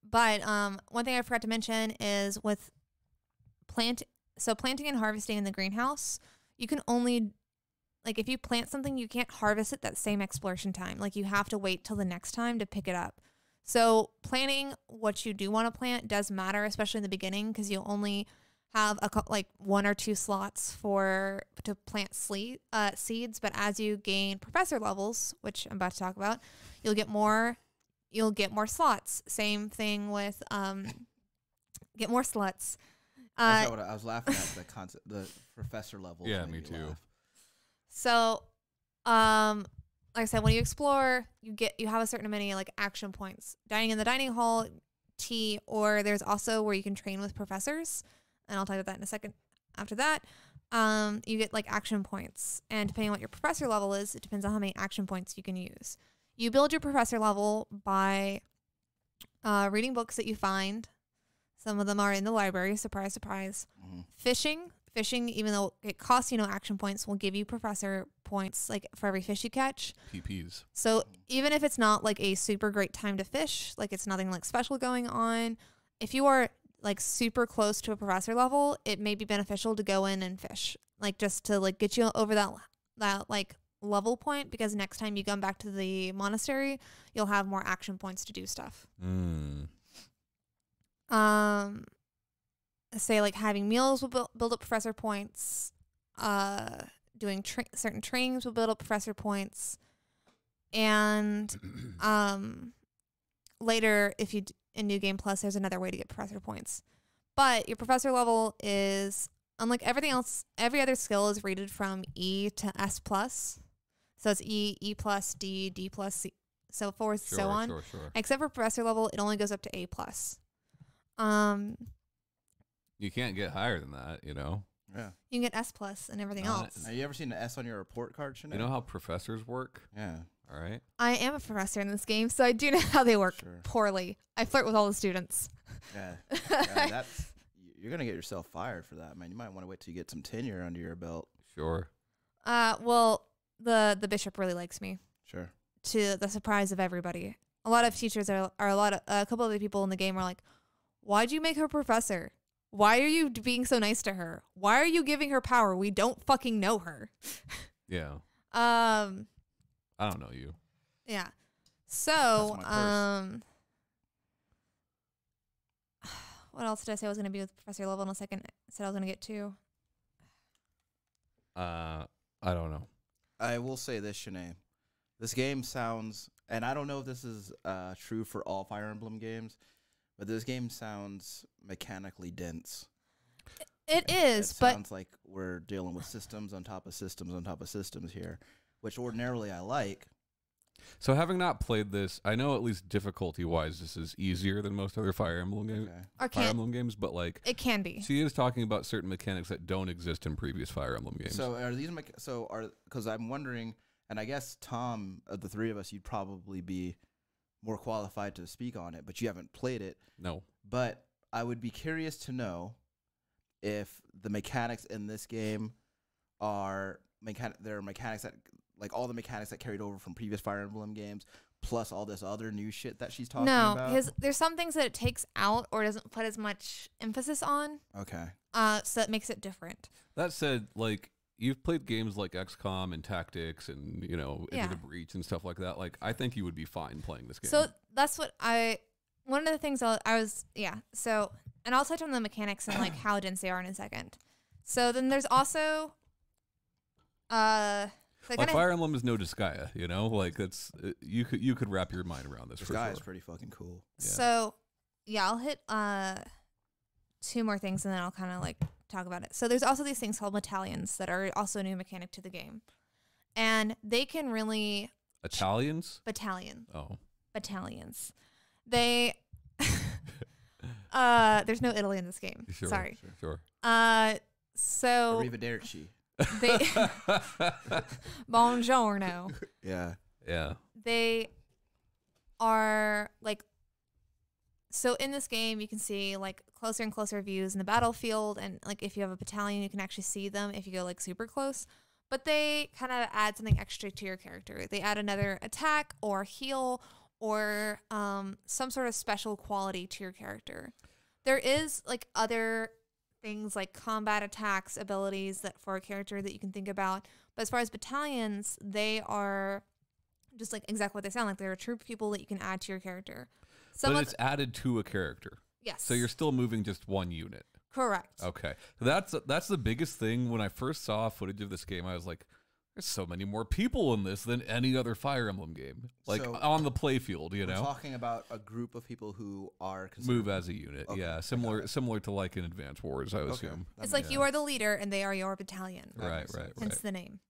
but um, one thing I forgot to mention is with plant. So planting and harvesting in the greenhouse, you can only like if you plant something, you can't harvest it that same exploration time. Like you have to wait till the next time to pick it up. So planting what you do want to plant does matter, especially in the beginning, because you'll only have a like one or two slots for to plant uh, seeds. But as you gain professor levels, which I'm about to talk about, you'll get more. You'll get more slots. Same thing with um, get more slots. That's Uh, not what I, I was laughing at the concept, the professor level. Yeah, me too. laugh. So, um, like I said, when you explore, you get you have a certain many like action points. Dining in the dining hall, tea, or there's also where you can train with professors, and I'll talk about that in a second. After that, um, you get like action points, and depending on what your professor level is, it depends on how many action points you can use. You build your professor level by uh, reading books that you find. Some of them are in the library. Surprise, surprise. Mhm. Fishing, fishing, even though it costs you no action points, will give you professor points like for every fish you catch. PPs. So even if it's not like a super great time to fish, like it's nothing like special going on, if you are like super close to a professor level, it may be beneficial to go in and fish, like just to like get you over that that like level point because next time you come back to the monastery, you'll have more action points to do stuff. Mm. Um, say like having meals will build, build up professor points. Uh, doing tra- certain trainings will build up professor points, and um, later if you d- in New Game Plus, there's another way to get professor points. But your professor level is unlike everything else. Every other skill is rated from E to S plus, so it's E, E plus, D, D plus, C, so forth, Sure, so on. sure, sure. Except for professor level, it only goes up to A plus. Um, You can't get higher than that, you know. Yeah. you can get S plus and everything Uh, else. Have you ever seen an S on your report card, Sinead? You know how professors work, Yeah. all right? I am a professor in this game, so I do know how they work Sure. poorly. I flirt with all the students. Yeah. yeah that's you're gonna get yourself fired for that, man. You might want to wait till you get some tenure under your belt. Sure. Uh, well, the the bishop really likes me, Sure. to the surprise of everybody. A lot of teachers are, are a lot of a couple of the people in the game are like, "Why'd you make her professor? Why are you being so nice to her? Why are you giving her power? We don't fucking know her." Yeah. Um, I don't know you. yeah. So, um, what else did I say I was going to be with Professor Level in a second? I said I was going to get to. Uh, I don't know. I will say this, Shanae. This game sounds, and I don't know if this is uh, true for all Fire Emblem games, but this game sounds mechanically dense. It is, but it but sounds like we're dealing with systems on top of systems on top of systems here, which ordinarily I like. So having not played this, I know at least difficulty wise, this is easier than most other Fire Emblem games. Okay. or Fire Emblem games, but like it can be. she is talking about certain mechanics that don't exist in previous Fire Emblem games. So are these mecha- so are because I'm wondering, and I guess Tom, of the three of us, you'd probably be more qualified to speak on it, but you haven't played it. no. But I would be curious to know if the mechanics in this game are mechanic. There are mechanics that like all the mechanics that carried over from previous Fire Emblem games, plus all this other new shit that she's talking No, about. his there's some things that it takes out or doesn't put as much emphasis on, okay. uh, so it makes it different. That said, like you've played games like XCOM and Tactics and you know Into the Breach and stuff like that. Like I think you would be fine playing this game. So that's what I. One of the things I, I was yeah. So and I'll touch on the mechanics and like how dense they are in a second. So then there's also, uh, so like kinda- Fire Emblem is no Disgaea, you know. Like that's uh, you could you could wrap your mind around this. This guy sure. is pretty fucking cool. Yeah. So, yeah, I'll hit uh two more things and then I'll kind of like talk about it. So there's also these things called battalions that are also a new mechanic to the game, and they can really Italians. battalion Oh, battalions. They uh there's no Italy in this game. sure. Sorry. Sure. Uh so Arrivederci. they buongiorno. Yeah. yeah. they are like so in this game you can see like closer and closer views in the battlefield and like if you have a battalion you can actually see them if you go like super close but they kind of add something extra to your character they add another attack or heal or um, some sort of special quality to your character there is like other things like combat attacks abilities that for a character that you can think about but as far as battalions they are just like exactly what they sound like. They're troop people that you can add to your character. Some but of it's added to a character, yes, so you're still moving just one unit. correct. Okay, so that's that's the biggest thing. When I first saw footage of this game, I was like, "There's so many more people in this than any other Fire Emblem game, like So- on the playfield." You We're know, talking about a group of people who are considered move as a unit. Okay, yeah, similar similar to like in Advance Wars, I Okay, assume. that It's makes like you are the leader and they are your battalion. Right, right, right. Hence the name.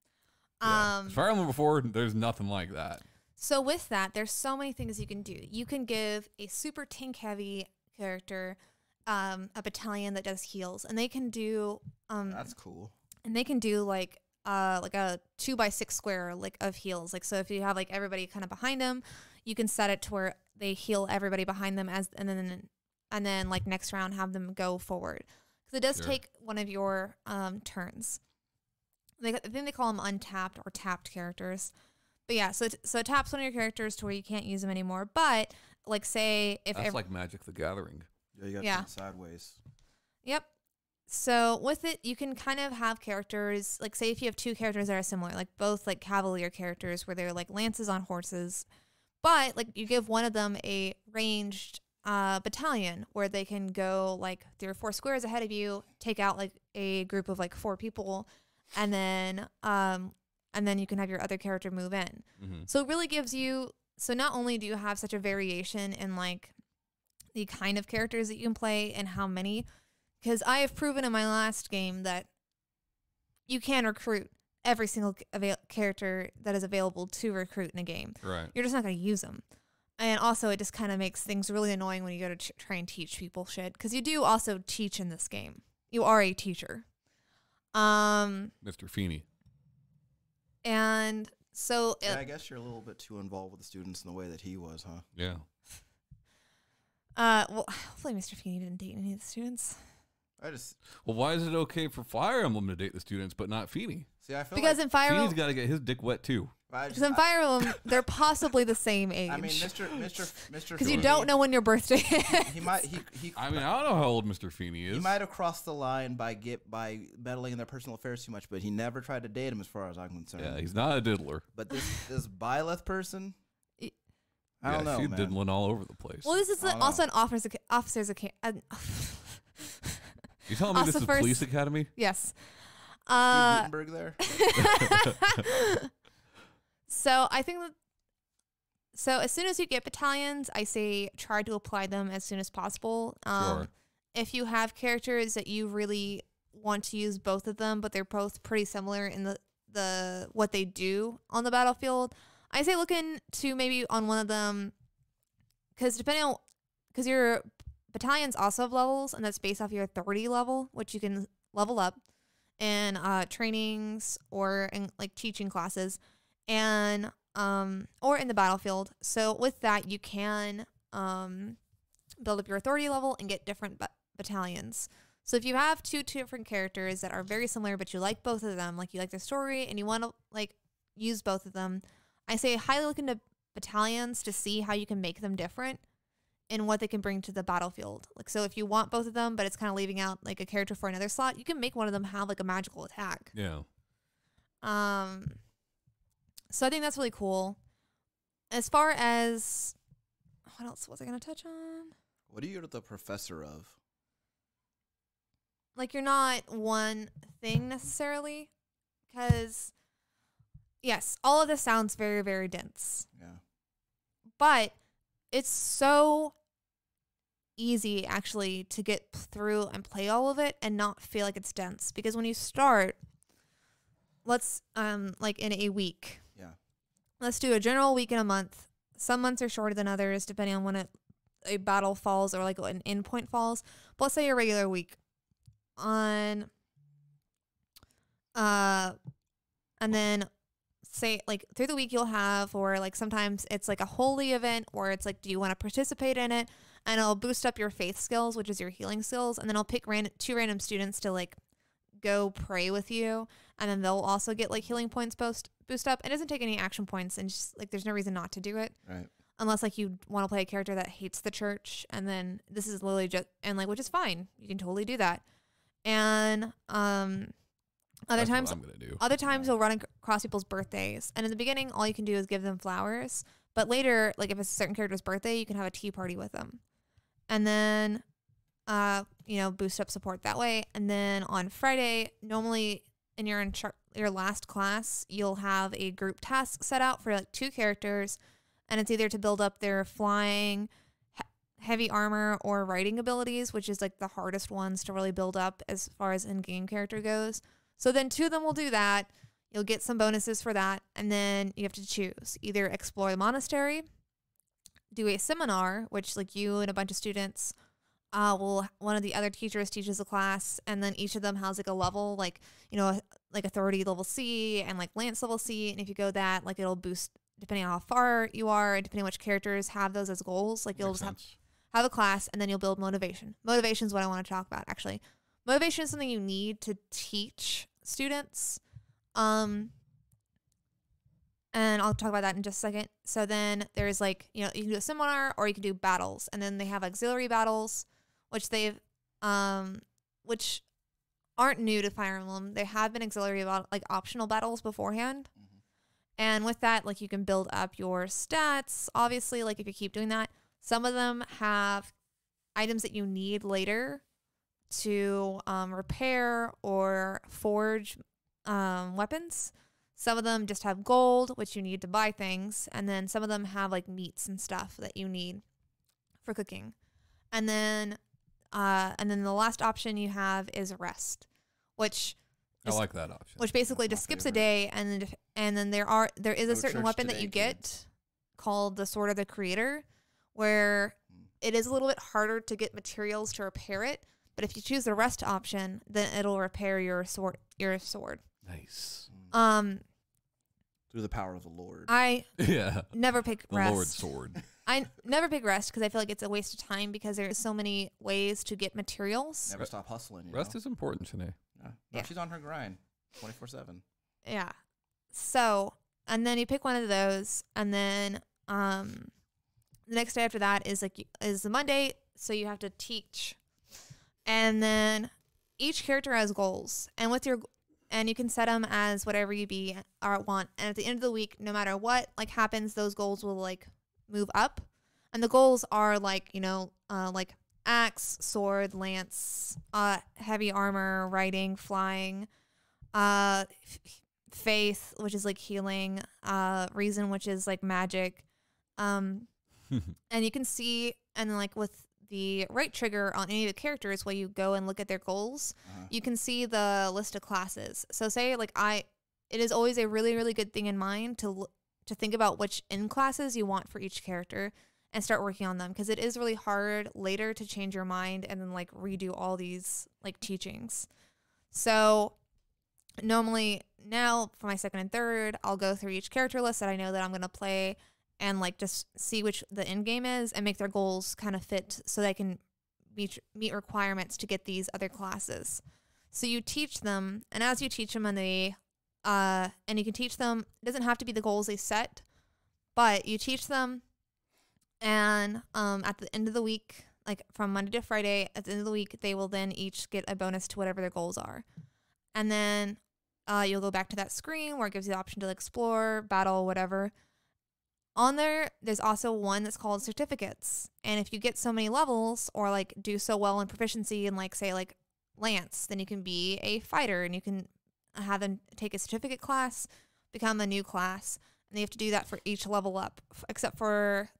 Yeah. Um, Fire Emblem before, there's nothing like that. So with that, there's so many things you can do. You can give a super tank heavy character um, a battalion that does heals, and they can do um, That's cool. and they can do like uh like a two by six square like of heals. Like so, if you have like everybody kind of behind them, you can set it to where they heal everybody behind them as and then and then like next round have them go forward because it does Sure. take one of your um turns. They, I think they call them untapped or tapped characters. But yeah, so it, so it taps one of your characters to where you can't use them anymore. But like say if That's ev- like Magic the Gathering. Yeah, you got Yeah. yeah. sideways. Yep. So with it, you can kind of have characters like say if you have two characters that are similar, like both like cavalier characters where they're like lances on horses, but like you give one of them a ranged uh, battalion where they can go like three or four squares ahead of you, take out like a group of like four people, and then um and then you can have your other character move in. Mm-hmm. So it really gives you so not only do you have such a variation in like the kind of characters that you can play and how many because I have proven in my last game that you can recruit every single avail- character that is available to recruit in a game. Right. You're just not going to use them. And also, it just kind of makes things really annoying when you go to ch- try and teach people shit because you do also teach in this game. You are a teacher. Um, Mr. Feeney. And so Yeah, I guess you're a little bit too involved with the students in the way that he was, huh? Yeah. Uh, well, hopefully Mr. Feeney didn't date any of the students I just Well, why is it okay for Fire Emblem to date the students but not Feeney? see. I feel because like in Fire Feeney's Emblem, got to get his dick wet too. I, because in Fire Emblem, they're possibly the same age. I mean, Mr. Mr. Mr. because you don't know when your birthday is. He might he he. I mean, I don't know how old Mr. Feeney is. He might have crossed the line by get by meddling in their personal affairs too much, but he never tried to date him, as far as I'm concerned. yeah, he's not a diddler. But this this Byleth person, Y- I don't yeah, know, she's man. diddling all over the place. well, this is I also know. an officer's ac- officer's account. Uh, you telling me this is first- Police Academy? yes. Uh, Guttenberg there. so I think that. So as soon as you get battalions, I say try to apply them as soon as possible. Um, Sure. If you have characters that you really want to use both of them, but they're both pretty similar in the the what they do on the battlefield, I say look into maybe on one of them, because depending on because your battalions also have levels, and that's based off your authority level, which you can level up in uh, trainings or in like teaching classes, and um or in the battlefield. So with that, you can um build up your authority level and get different ba- battalions. So if you have two two different characters that are very similar, but you like both of them, like you like the story and you want to like use both of them, I say highly look into battalions to see how you can make them different and what they can bring to the battlefield. Like so if you want both of them, but it's kind of leaving out like a character for another slot, you can make one of them have like a magical attack. Yeah. Um, so I think that's really cool. As far as what else was I gonna touch on? What are you the professor of? Like you're not one thing necessarily, because yes, all of this sounds very very dense, Yeah. but it's so easy actually to get through and play all of it and not feel like it's dense because when you start let's um like in a week. Let's do a general week in a month. Some months are shorter than others depending on when it, a battle falls or like an endpoint falls. But let's say a regular week on uh and then say like through the week you'll have or like sometimes it's like a holy event or it's like do you want to participate in it? And it'll boost up your faith skills which is your healing skills and then i'll pick random two random students to like go pray with you and then they'll also get like healing points boost boost up. It doesn't take any action points and just like there's no reason not to do it Right. unless like you want to play a character that hates the church and then this is literally just and like which is fine. You can totally do that. And um other That's times I'm gonna do. other times you'll run across people's birthdays and in the beginning all you can do is give them flowers but later like if it's a certain character's birthday you can have a tea party with them. And then uh you know boost up support that way. And then on friday normally in your in your last class you'll have a group task set out for like two characters and it's either to build up their flying he- heavy armor or riding abilities which is like the hardest ones to really build up as far as in-game character goes. So then two of them will do that. You'll get some bonuses for that. And then you have to choose. Either explore the monastery, do a seminar, which like you and a bunch of students uh will one of the other teachers teaches a class and then each of them has like a level like you know like authority level C and like lance level C and if you go that like it'll boost depending on how far you are and depending on which characters have those as goals like you'll Makes just have sense. have a class and then you'll build motivation. Motivation is what I want to talk about actually. Motivation is something you need to teach students. Um and I'll talk about that in just a second. So then there's like, you know, you can do a seminar or you can do battles. And then they have auxiliary battles, which they've um which aren't new to Fire Emblem. There have been auxiliary about like optional battles beforehand. And with that, like you can build up your stats. Obviously, like if you keep doing that, some of them have items that you need later to um, repair or forge um, weapons. Some of them just have gold, which you need to buy things. And then some of them have like meats and stuff that you need for cooking. And then, uh, and then the last option you have is rest, which I like that option. which basically That's just my skips a day and and then there are there is a Go certain weapon that you kid. get called the sword of the creator where Mm. it is a little bit harder to get materials to repair it but if you choose the rest option then it'll repair your sword your sword nice. um Through the power of the Lord. i Yeah. never pick The rest Lord's sword. i never pick rest because i feel like it's a waste of time because there's so many ways to get materials Never stop hustling. You Rest know? is important today. Yeah. No, Yeah. she's on her grind 24 7. Yeah. So, and then you pick one of those, and then um, the next day after that is like is the Monday, so you have to teach, and then each character has goals, and with your and you can set them as whatever you be or want, and at the end of the week, no matter what like happens, those goals will like move up, and the goals are like you know uh, like axe, sword, lance, uh, heavy armor, riding, flying uh faith which is like healing uh reason which is like magic. Um and you can see and like with the right trigger on any of the characters while you go and look at their goals Uh-huh. you can see the list of classes. So say like i it is always a really really good thing in mind to l- to think about which in classes you want for each character and start working on them because it is really hard later to change your mind and then like redo all these like teachings so normally now for my second and third, I'll go through each character list that I know that I'm gonna play and like just see which the end game is and make their goals kind of fit so they can meet meet requirements to get these other classes. So you teach them, and as you teach them, and they uh, and you can teach them. It doesn't have to be the goals they set, but you teach them, and um, at the end of the week, like from Monday to Friday, at the end of the week, they will then each get a bonus to whatever their goals are. And then uh, you'll go back to that screen where it gives you the option to explore, battle, whatever. On there, there's also one that's called certificates. And if you get so many levels or like do so well in proficiency and like say like Lance, then you can be a fighter and you can have them take a certificate class, become a new class. And you have to do that for each level up, except for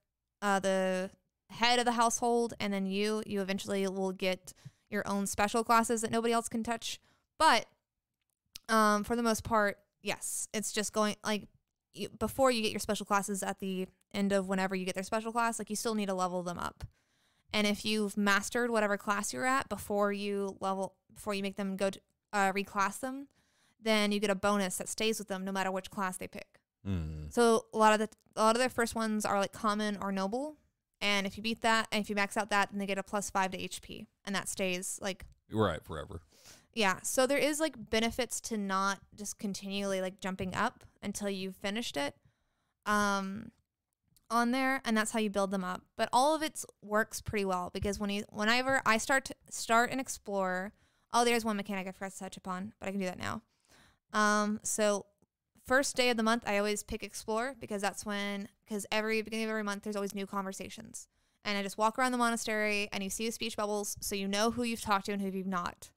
uh, the head of the household. And then you, you eventually will get your own special classes that nobody else can touch. But um, for the most part, yes, it's just going like you, before you get your special classes at the end of whenever you get their special class, like you still need to level them up. And if you've mastered whatever class you're at before you level, before you make them go to uh, reclass them, then you get a bonus that stays with them no matter which class they pick. Mm. So a lot of the a lot of their first ones are like common or noble, and if you beat that, and if you max out that, then they get a plus five to HP, and that stays like Right, forever. yeah, so there is like benefits to not just continually like jumping up until you've finished it um on there and that's how you build them up. But all of it works pretty well because when you whenever I start to start and explore, oh there's one mechanic I forgot to touch upon, but I can do that now. Um so first day of the month I always pick explore because that's when cuz every beginning of every month there's always new conversations. And I just walk around the monastery and you see the speech bubbles so you know who you've talked to and who you've not.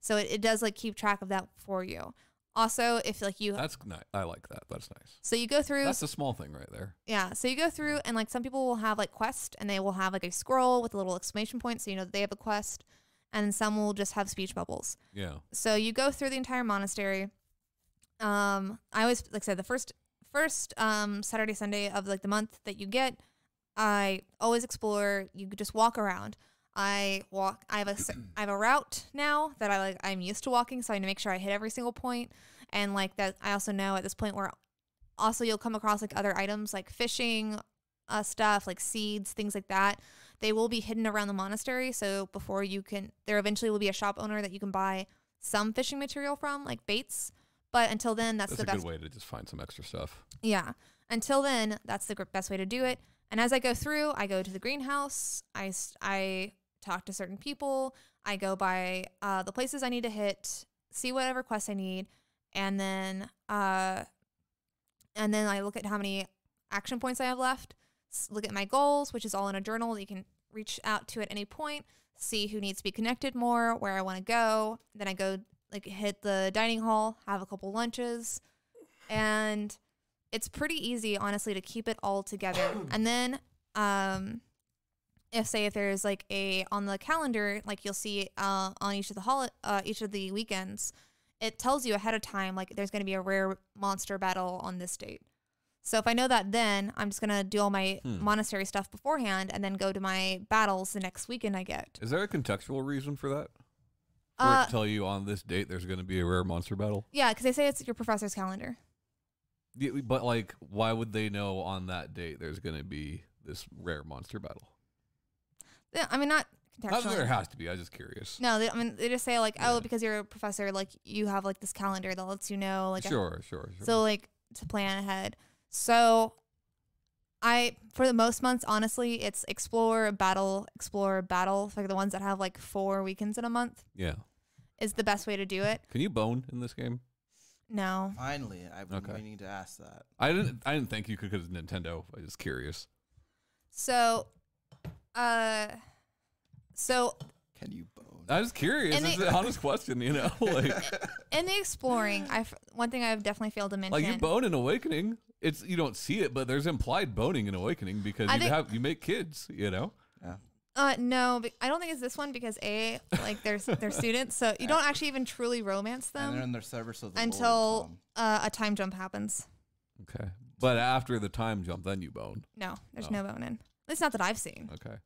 So it, it does like keep track of that for you. Also, if like you That's nice. I like that. That's nice. so you go through That's a small thing right there. yeah, so you go through and like some people will have like quest and they will have like a scroll with a little exclamation point so you know that they have a quest and some will just have speech bubbles. Yeah. So you go through the entire monastery um, I always like I said the first first um Saturday Sunday of like the month that you get, I always explore. You just walk around. I walk. I have a I have a route now that I like. I'm used to walking, so I need to make sure I hit every single point. And like that, I also know at this point where also you'll come across like other items like fishing uh, stuff, like seeds, things like that. They will be hidden around the monastery. So before you can, there eventually will be a shop owner that you can buy some fishing material from, like baits. But until then, that's, That's a the best good way to just find some extra stuff. yeah. Until then, that's the best way to do it. And as I go through, I go to the greenhouse. I I talk to certain people. I go by uh, the places I need to hit, see whatever quests I need, and then uh, and then I look at how many action points I have left. Look at my goals, which is all in a journal that you can reach out to at any point. See who needs to be connected more, where I want to go. Then I go like hit the dining hall, have a couple lunches, and it's pretty easy honestly to keep it all together and then um if say if there's like a on the calendar like you'll see uh on each of the hol- uh each of the weekends it tells you ahead of time like there's going to be a rare monster battle on this date so if i know that then i'm just going to do all my Hmm. monastery stuff beforehand and then go to my battles the next weekend i get Is there a contextual reason for that? For uh tell you on this date there's going to be a rare monster battle? yeah because they say it's your professor's calendar Yeah, but like, why would they know on that date there's going to be this rare monster battle? yeah, i mean not Not that there has to be. I was just curious. No, they, I mean they just say like, oh, because you're a professor, like you have like this calendar that lets you know like sure, sure, sure. so like to plan ahead. So I for the most months, honestly, it's explore, battle, explore, battle. Like the ones that have like four weekends in a month yeah. Is the best way to do it. Can you bone in this game? No. Finally, I've been Okay. waiting to ask that. I didn't. I didn't think you could because Nintendo. I was just curious. So uh so Can you bone? I was curious. And it's they- an honest question, you know. Like, in the exploring, I one thing I've definitely failed to mention. like you bone in Awakening. It's you don't see it, but there's implied boning in Awakening because I you think- have you make kids. You know. Yeah. Uh, no, but I don't think it's this one because a like they're they're students, so you don't actually even truly romance and they're them in their service of the until uh, a time jump happens. Okay. But after the time jump, then you bone. No, there's Oh. no bone in. At least not that I've seen. Okay.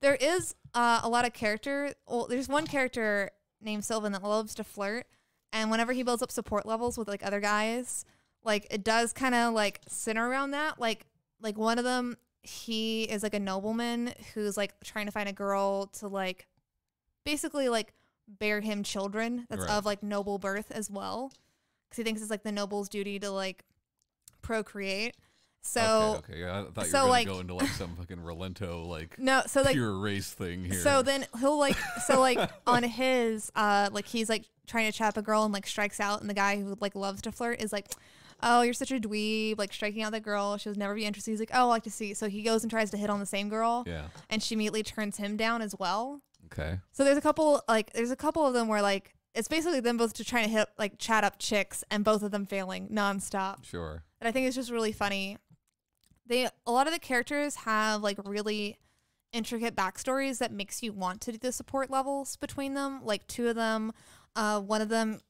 There is uh, a lot of character. Well, there's one character named Sylvain that loves to flirt, and whenever he builds up support levels with like other guys, like it does kind of like center around that. Like like one of them, he is like a nobleman who's like trying to find a girl to like basically like bear him children that's Right. of like noble birth as well, because he thinks it's like the noble's duty to like procreate. So okay, okay. Yeah, I thought you so, were like- go into like some fucking Relento like no, so like pure race thing here. So then he'll like so like on his uh like he's like trying to chat up a girl and like strikes out and the guy who like loves to flirt is like oh you're such a dweeb like striking out the girl she'll never be interested he's like oh I like to see so he goes and tries to hit on the same girl yeah. and she immediately turns him down as well Okay. so there's a couple like there's a couple of them where like it's basically them both just trying to hit like chat up chicks and both of them failing nonstop Sure. and I think it's just really funny. They a lot of the characters have like really intricate backstories that makes you want to do the support levels between them. Like two of them, uh, one of them,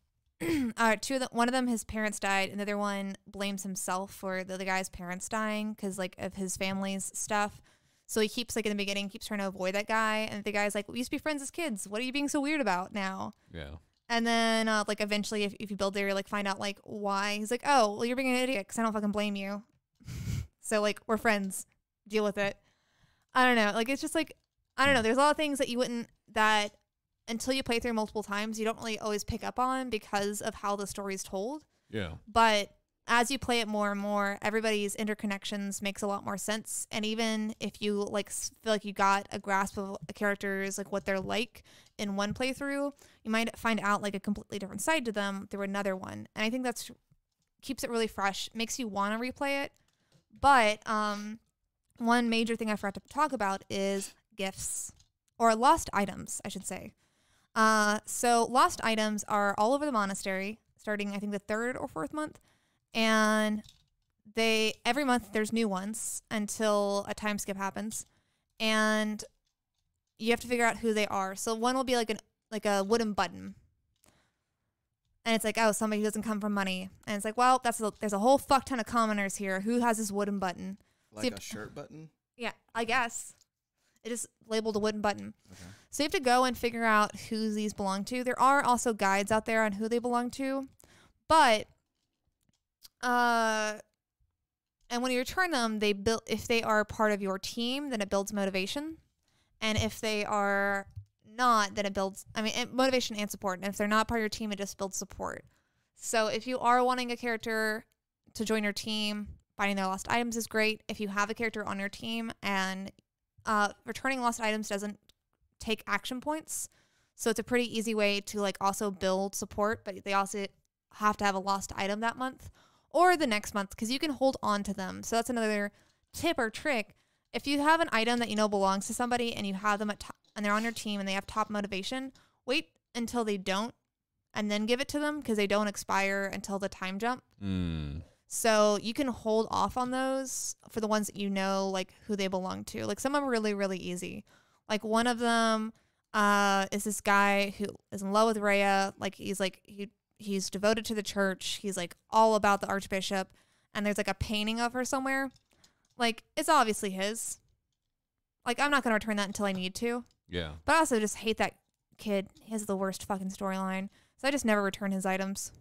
uh, two of them, one of them, his parents died, and the other one blames himself for the other guy's parents dying because like of his family's stuff. So he keeps like in the beginning keeps trying to avoid that guy, and the guy's like, "We used to be friends as kids. What are you being so weird about now?" Yeah. And then, uh, like, eventually, if, if you build there, you like, find out, like, why. He's like, oh, well, you're being an idiot because I don't fucking blame you. so, like, we're friends. Deal with it. I don't know. Like, it's just like, I don't know. There's a lot of things that you wouldn't, that until you play through multiple times, you don't really always pick up on because of how the story's told. Yeah. But as you play it more and more, everybody's interconnections makes a lot more sense. And even if you like feel like you got a grasp of a character's like what they're like in one playthrough, you might find out like a completely different side to them through another one. And I think that's keeps it really fresh, makes you want to replay it. But um, one major thing I forgot to talk about is gifts or lost items, I should say. Uh, so lost items are all over the monastery, starting I think the third or fourth month, and they every month there's new ones until a time skip happens, and you have to figure out who they are. So one will be like an like a wooden button, and it's like, oh, somebody who doesn't come from money, and it's like, well, that's a, there's a whole fuck ton of commoners here. Who has this wooden button? Like See- a shirt button. Yeah, I guess it is labeled a wooden button. Okay. So you have to go and figure out who these belong to. There are also guides out there on who they belong to, but uh, and when you return them, they build if they are part of your team, then it builds motivation, and if they are not, then it builds. I mean, motivation and support. And if they're not part of your team, it just builds support. So if you are wanting a character to join your team, finding their lost items is great. If you have a character on your team and uh, returning lost items doesn't take action points, so it's a pretty easy way to like also build support. But they also have to have a lost item that month or the next month because you can hold on to them. So that's another tip or trick. If you have an item that you know belongs to somebody and you have them at top, and they're on your team and they have top motivation, wait until they don't and then give it to them because they don't expire until the time jump. Mm. So you can hold off on those for the ones that you know like who they belong to. Like some of them are really really easy. Like one of them uh is this guy who is in love with Rhea. Like he's like he he's devoted to the church. He's like all about the archbishop and there's like a painting of her somewhere. Like it's obviously his. Like I'm not going to return that until I need to. Yeah. But I also just hate that kid. He has the worst fucking storyline. So I just never return his items.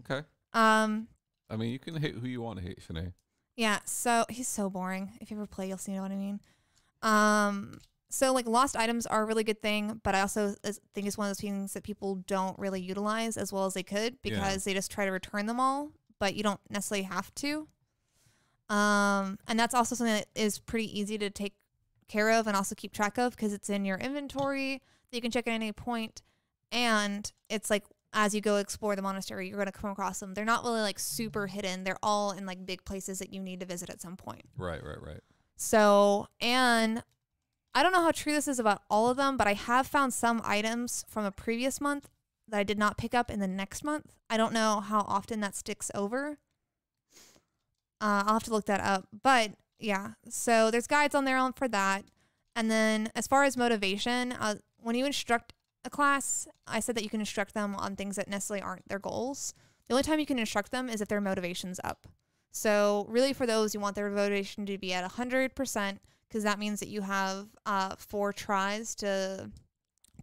Okay. Um I mean, you can hate who you want to hate, Shanae. Yeah, so he's so boring. If you ever play, you'll see what I mean. Um, so like lost items are a really good thing, but I also think it's one of those things that people don't really utilize as well as they could Yeah. because they just try to return them all, but you don't necessarily have to. Um, and that's also something that is pretty easy to take care of and also keep track of because it's in your inventory that you can check at any point, and it's like as you go explore the monastery, you're going to come across them. They're not really like super hidden. They're all in like big places that you need to visit at some point. Right, right, right. So, and I don't know how true this is about all of them, but I have found some items from a previous month that I did not pick up in the next month. I don't know how often that sticks over. Uh, I'll have to look that up. But yeah, so there's guides on there on for that. And then as far as motivation, uh, when you instruct a class, I said that you can instruct them on things that necessarily aren't their goals. The only time you can instruct them is if their motivation's up. So really, for those, you want their motivation to be at hundred percent because that means that you have uh, four tries to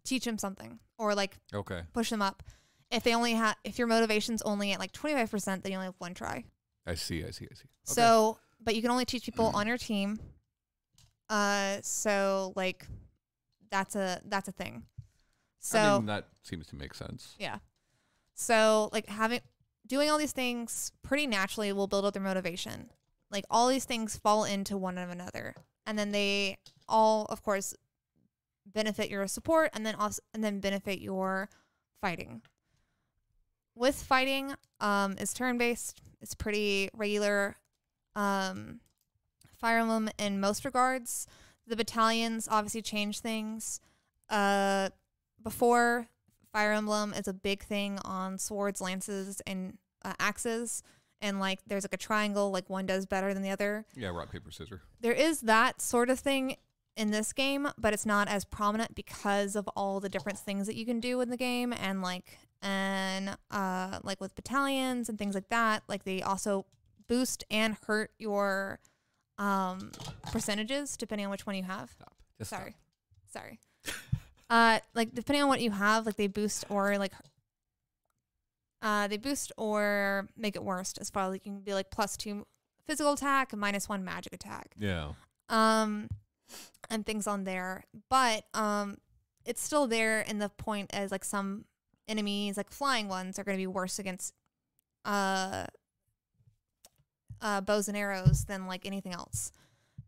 teach them something or like Okay. push them up. If they only have, if your motivation's only at like twenty five percent, then you only have one try. I see, I see, I see. Okay. So, but you can only teach people on your team. Uh, so like, that's a that's a thing. So I mean, that seems to make sense. yeah. So like having doing all these things pretty naturally will build up their motivation. Like all these things fall into one of another. And then they all of course benefit your support and then also and then benefit your fighting. With fighting, um, is turn based. It's pretty regular. Um Fire Emblem in most regards. The battalions obviously change things. Uh before Fire Emblem is a big thing on swords, lances, and uh, axes. And like there's like a triangle, like one does better than the other. Yeah, rock, paper, scissors. There is that sort of thing in this game, but it's not as prominent because of all the different things that you can do in the game and like and uh like with battalions and things like that, like they also boost and hurt your um percentages depending on which one you have. Stop. Just stop. Sorry. Sorry. uh like depending on what you have, like they boost or like uh they boost or make it worse as far as like you can be like plus two physical attack, minus one magic attack. Yeah. Um and things on there. But um it's still there in the point as like some enemies, like flying ones, are gonna be worse against uh uh bows and arrows than like anything else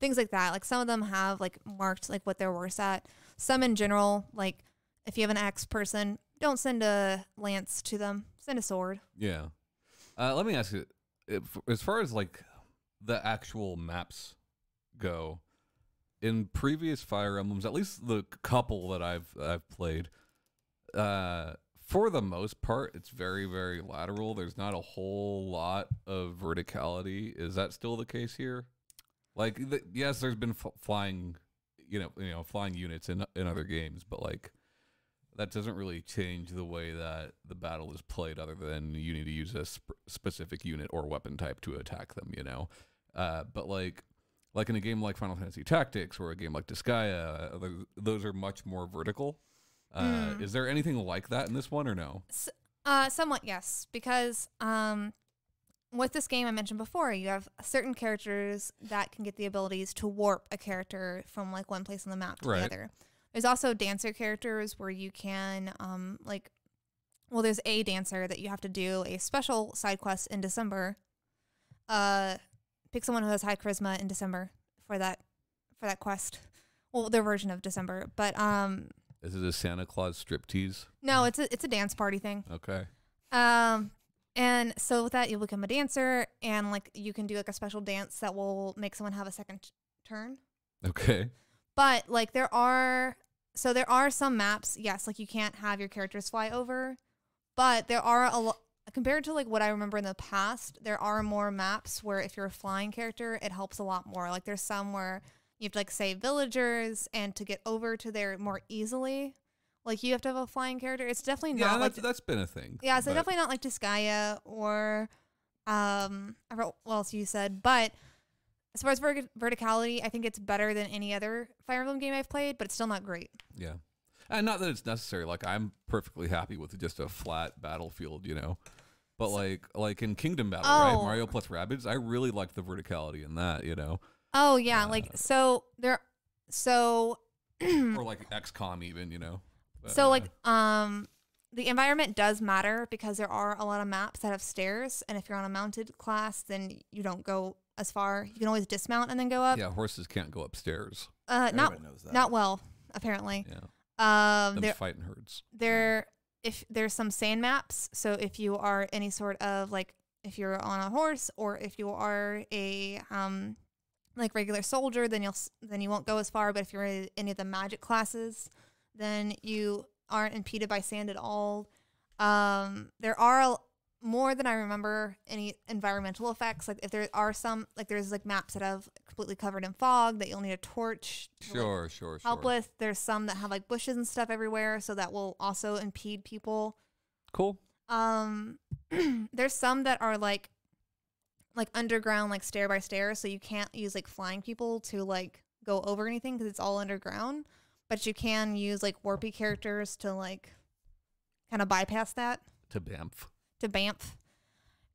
things like that. Like some of them have like marked like what they're worse at. Some in general, like if you have an axe person, don't send a lance to them. Send a sword. Yeah. Uh, let me ask you, if, as far as like the actual maps go, in previous Fire Emblems, at least the couple that I've I've played, uh, for the most part, it's very very lateral. There's not a whole lot of verticality. Is that still the case here? Like, the, yes, there's been flying, you know, you know, flying units in in other games, but like that doesn't really change the way that the battle is played, other than you need to use a sp- specific unit or weapon type to attack them. You know, uh, but like like in a game like Final Fantasy Tactics or a game like Disgaea, uh, those- are much more vertical. Uh, Mm. Is there anything like that in this one or no? Uh, somewhat yes, because um, with this game I mentioned before, you have certain characters that can get the abilities to warp a character from like one place on the map to Right. the other. There's also dancer characters where you can um like, well, there's a dancer that you have to do a special side quest in December. Uh, pick someone who has high charisma in December for that for that quest. Well, their version of December, but um, Is it a Santa Claus striptease? no, it's a it's a dance party thing. Okay. Um, and so with that, you become a dancer, and like you can do like a special dance that will make someone have a second turn. Okay. But like there are, so there are some maps, yes, like you can't have your characters fly over, but there are a lot. Compared to like what I remember in the past, there are more maps where if you're a flying character, it helps a lot more. Like there's some where you have to like save villagers and to get over to there more easily. Like you have to have a flying character. It's definitely Yeah, not like that's, that's been a thing. yeah, so definitely not like Disgaea or um I forgot what else you said, but as far as verti- verticality, I think it's better than any other Fire Emblem game I've played, but it's still not great. Yeah. And not that it's necessary. Like I'm perfectly happy with just a flat battlefield, you know. But like like in Kingdom Battle, right? Oh. Mario plus Rabbids, I really like the verticality in that, you know. Oh yeah, like so there so or like XCOM even, you know. But, so uh, like um the environment does matter because there are a lot of maps that have stairs and if you're on a mounted class then you don't go as far. You can always dismount and then go up. yeah, horses can't go upstairs. Uh not Everybody knows that. not well, apparently. Yeah. Um Them there fighting herds. there if there's some sand maps so if you are any sort of like if you're on a horse or if you are a um like regular soldier then you'll then you won't go as far but if you're in any of the magic classes then you aren't impeded by sand at all um there are a, more than i remember any environmental effects like if there are some like there's like maps that have completely covered in fog that you'll need a torch to, like, Sure, sure, sure. help with. There's some that have like bushes and stuff everywhere, so that will also impede people. Cool. Um, there's some that are like like underground, like stair by stair, so you can't use like flying people to like go over anything because it's all underground. But you can use like warpy characters to like kind of bypass that To Banff. To Banff.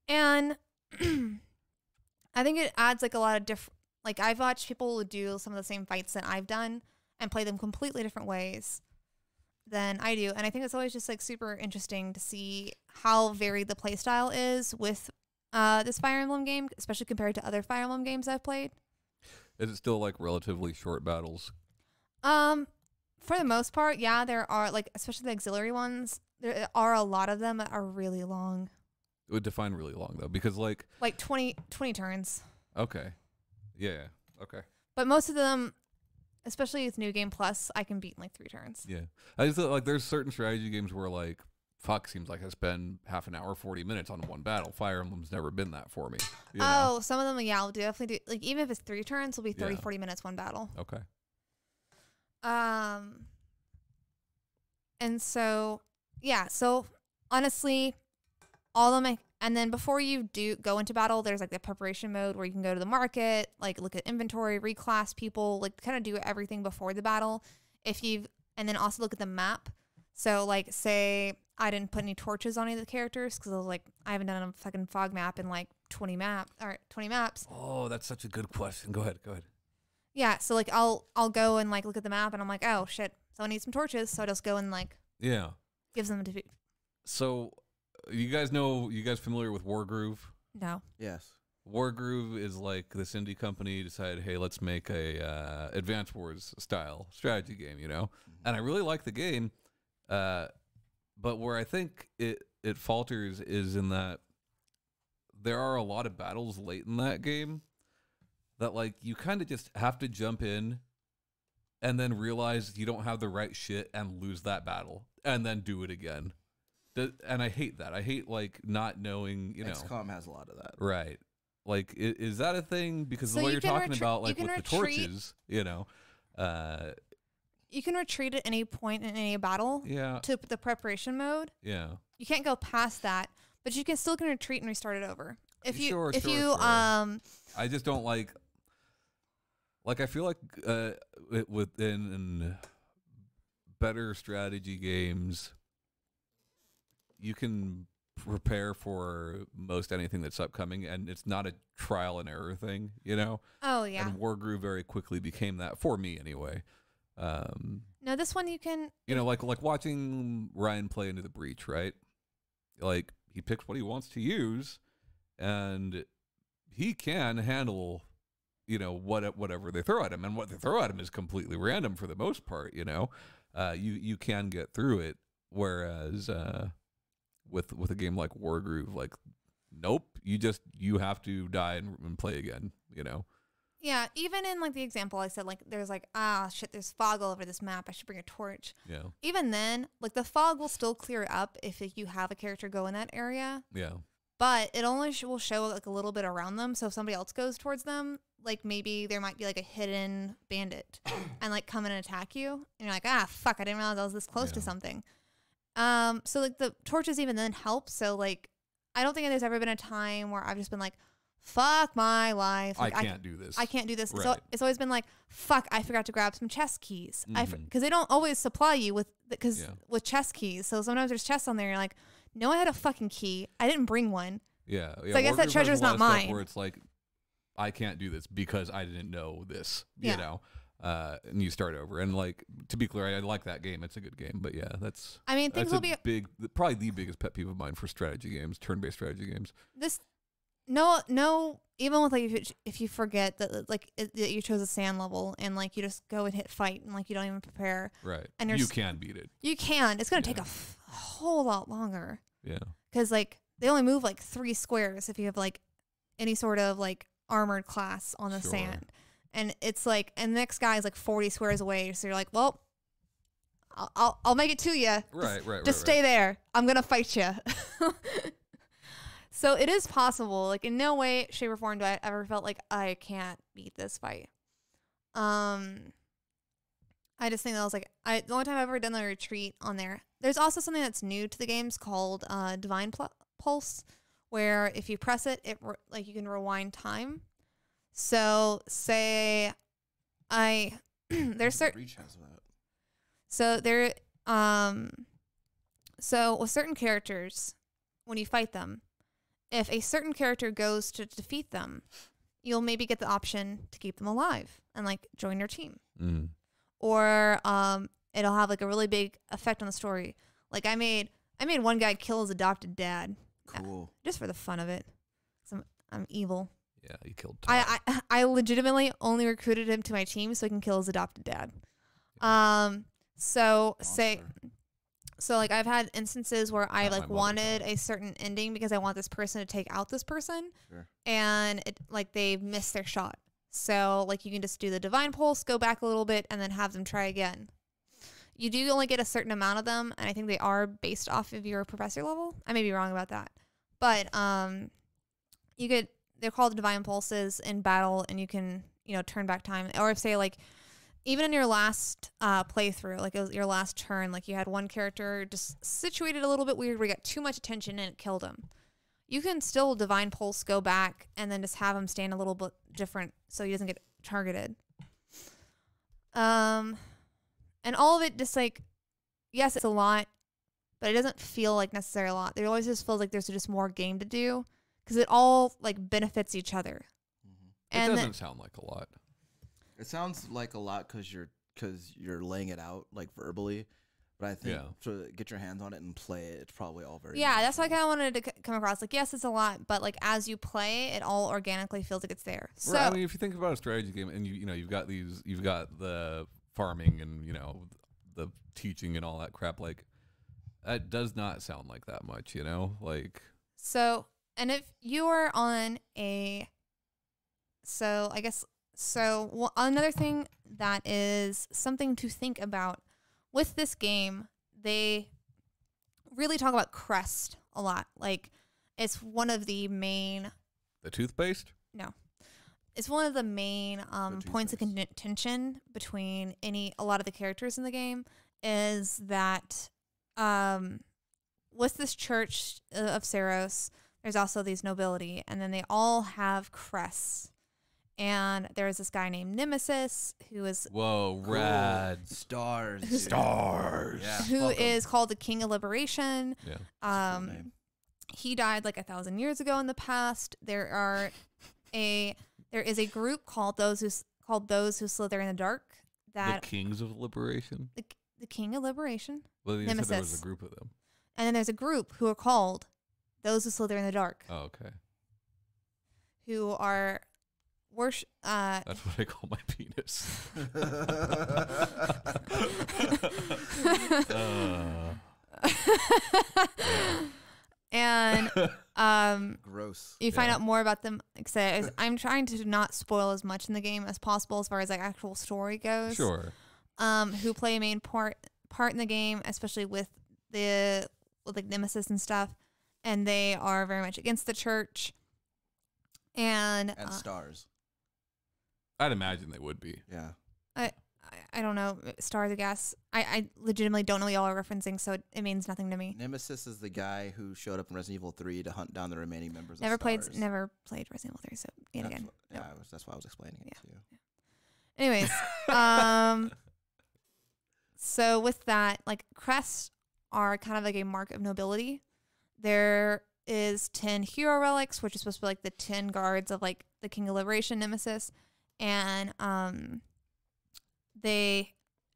And I think it adds like a lot of different. Like I've watched people do some of the same fights that I've done and play them completely different ways than I do, and I think it's always just like super interesting to see how varied the playstyle is with uh, this Fire Emblem game, especially compared to other Fire Emblem games I've played. Is it still like relatively short battles? Um, for the most part, yeah, there are like especially the auxiliary ones. There are a lot of them that are really long, It would define really long though, because like like 20, 20 turns. okay, yeah, okay, But most of them, especially with New Game Plus, I can beat in like three turns. yeah. I just like there's certain strategy games where like fuck seems like I spend half an hour, forty minutes on one battle. Fire Emblem's never been that for me. you know? Oh, some of them, yeah, I'll definitely do. Like even if it's three turns, it'll be 30, Yeah. 40 minutes one battle. Okay. Um, and so yeah, so honestly, all of my and then before you do go into battle, there's like the preparation mode where you can go to the market, like look at inventory, reclass people, like kind of do everything before the battle. If you've and then also look at the map. So like say I didn't put any torches on any of the characters because I was like I haven't done a fucking fog map in like 20 map or 20 maps. Oh, that's such a good question. Go ahead. Go ahead. Yeah, so like I'll I'll go and like look at the map and I'm like, oh shit, so I need some torches. So I just go and like Yeah. Gives them to So, you guys know, you guys familiar with Wargroove? no. Yes. Wargroove is like this indie company decided, hey, let's make a uh, Advance Wars style strategy game, you know. And I really like the game, uh, but where I think it it falters is in that there are a lot of battles late in that game that like you kind of just have to jump in and then realize you don't have the right shit and lose that battle and then do it again. And I hate that. I hate like not knowing, you know. XCOM has a lot of that. Right. Like, is that a thing? Because So the way you you're talking retre- about, like can with the torches, you know, uh, you can retreat at any point in any battle Yeah. to the preparation mode. Yeah. You can't go past that, but you can still can retreat and restart it over. If you Sure, if sure, you sure. um I just don't like. Like I feel like uh, within in better strategy games, you can prepare for most anything that's upcoming, and it's not a trial and error thing, you know. oh yeah. And Wargroove very quickly became that for me, anyway. Um, No, this one you can you know, like like watching Ryan play into the breach, right? Like he picks what he wants to use, and he can handle, you know, what whatever they throw at him, and what they throw at him is completely random for the most part. You know, uh, you you can get through it, whereas uh, with with a game like Wargroove, like nope, you just you have to die and, and play again. You know, Yeah, even in like the example I said, like there's like ah shit, there's fog all over this map. I should bring a torch. yeah, Even then, like the fog will still clear up if like, you have a character go in that area, yeah, but it only sh- will show like a little bit around them. So if somebody else goes towards them, like maybe there might be like a hidden bandit and like come in and attack you, and you're like ah fuck, I didn't realize I was this close to something. Um, so like the torches even then help. So like I don't think there's ever been a time where I've just been like, fuck my life. Like, I can't do this. I can't do this. So it's always been like, fuck, I forgot to grab some chest keys. I Mhm. because they don't always supply you with because Yeah. with chest keys. So sometimes there's chests on there. You're like, no, I had a fucking key. I didn't bring one. Yeah, yeah. so I guess that treasure's not mine. Where it's like, I can't do this because I didn't know this. You Yeah. know, uh, and you start over. And like to be clear, I, I like that game. It's a good game. But yeah, that's I mean, things that's will a be big, probably the biggest pet peeve of mine for strategy games, turn-based strategy games. this. No, no. Even with like if you, if you forget that like it, that you chose a sand level and like you just go and hit fight and like you don't even prepare, Right. And you can beat it. you can. It's gonna take Yeah. a, f- a whole lot longer. Yeah. because like they only move like three squares if you have like any sort of like armored class on the Sure. sand and it's like and the next guy is like 40 squares away so you're like well i'll i'll, I'll make it to you Right. Right. Right. just right. stay there i'm gonna fight you so it is possible like in no way shape or form do i ever felt like i can't beat this fight um I just think that was like I the only time I've ever done the retreat on there. There's also something that's new to the games called uh, Divine Pl- Pulse, where if you press it, it re- like you can rewind time. So say I there's certain Reach has that. so there um so with certain characters when you fight them, if a certain character goes to defeat them, you'll maybe get the option to keep them alive and like join your team Mm. or um, it'll have like a really big effect on the story. Like I made, I made one guy kill his adopted dad Uh, Cool. just for the fun of it. i I'm, I'm evil. Yeah. You killed. I, I I legitimately only recruited him to my team so he can kill his adopted dad. Um. So say so like I've had instances where I Not like wanted a certain ending because I want this person to take out this person Sure. and it like they missed their shot. So like you can just do the divine pulse, go back a little bit, and then have them try again. You do only get a certain amount of them, and I think they are based off of your professor level. I may be wrong about that, but um, you get they're called divine pulses in battle, and you can you know turn back time, or if say like even in your last uh, playthrough, like it was your last turn, like you had one character just situated a little bit weird, where you got too much attention and it killed him you can still divine pulse go back and then just have him stand a little bit different so he doesn't get targeted. Um and all of it just like yes it's a lot but it doesn't feel like necessarily a lot there always just feels like there's just more game to do because it all like benefits each other hmm it doesn't then, sound like a lot. It sounds like a lot because you're because you're laying it out like verbally, but I think Yeah. to get your hands on it and play it, it's probably all very. yeah that's why i kind of wanted to c- come across like yes it's a lot but like as you play it all organically feels like it's there so Right, I mean, if you think about a strategy game, and you you know you've got these, you've got the farming and you know the teaching and all that crap. Like that does not sound like that much, you know. Like So, and if you are on a, so I guess, so wha- another thing that is something to think about with this game, they really talk about crest a lot. Like, it's one of the main, the toothpaste. It's one of the main um, two points of things. contention between any a lot of the characters in the game is that um, with this church uh, of Seiros, there's also these nobility, and then they all have crests. And there's this guy named Nemesis who is Whoa, Cool. rad. Stars. Who- Stars. Yeah. who fuck 'em. is called the King of Liberation. Yeah. That's a cool Um, name. he died like a thousand years ago in the past. There are a there is a group called those who called those who slither in the dark. That the Kings of Liberation. the, the King of Liberation, Well, you said there was Nemesis. a group of them. and then there's a group who are called those who slither in the dark, Oh, okay. who are worship. Uh, That's what I call my penis. uh, and um, Gross. you find Yeah. out more about them. Like I said, I'm trying to not spoil as much in the game as possible as far as like actual story goes. sure. um, who play a main part part in the game, especially with the with like Nemesis and stuff, and they are very much against the church. And, And uh, stars. I'd imagine they would be. Yeah. I, I don't know stars. I guess I, I legitimately don't know what y'all are referencing, so it, it means nothing to me. Nemesis is the guy who showed up in Resident Evil 3 to hunt down the remaining members Never of played Stars. never played Resident Evil 3, so yet That's again. what- yeah, I was, that's why I was explaining it to you. Anyways, um, so with that, like crests are kind of like a mark of nobility. There is ten hero relics, which is supposed to be like the ten guards of like the King of Liberation Nemesis, and um, they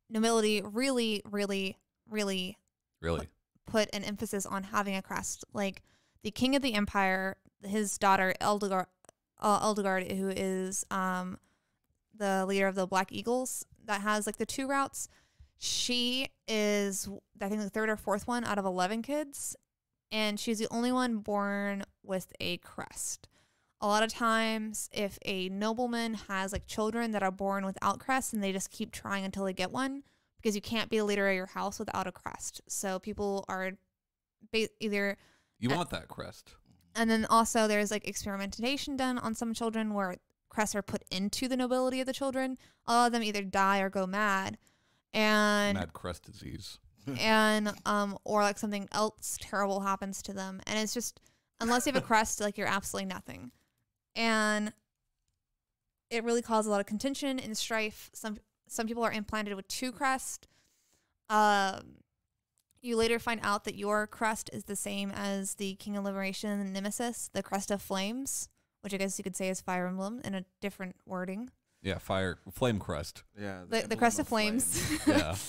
nobility really, really, really Really. put an emphasis on having a crest. Like the king of the empire, his daughter Edelgard, uh, Edelgard, who is um the leader of the Black Eagles, that has like the two routes. She is, I think, the third or fourth one out of eleven kids, and she's the only one born with a crest. A lot of times, if a nobleman has like children that are born without crests, and they just keep trying until they get one, because you can't be a leader of your house without a crest. So people are ba- either, You want that crest. and then also there's like experimentation done on some children where crests are put into the nobility of the children. A lot of them either die or go mad, and Mad crest disease. and um or like something else terrible happens to them, and it's just unless you have a crest, like you're absolutely nothing, and it really caused a lot of contention and strife. Some some people are implanted with two crest. Um, you later find out that your crest is the same as the King of Liberation Nemesis, the crest of flames, which I guess you could say is Fire Emblem in a different wording. Yeah, fire, flame crest. Yeah. The, the emblem crest of flames. Yeah.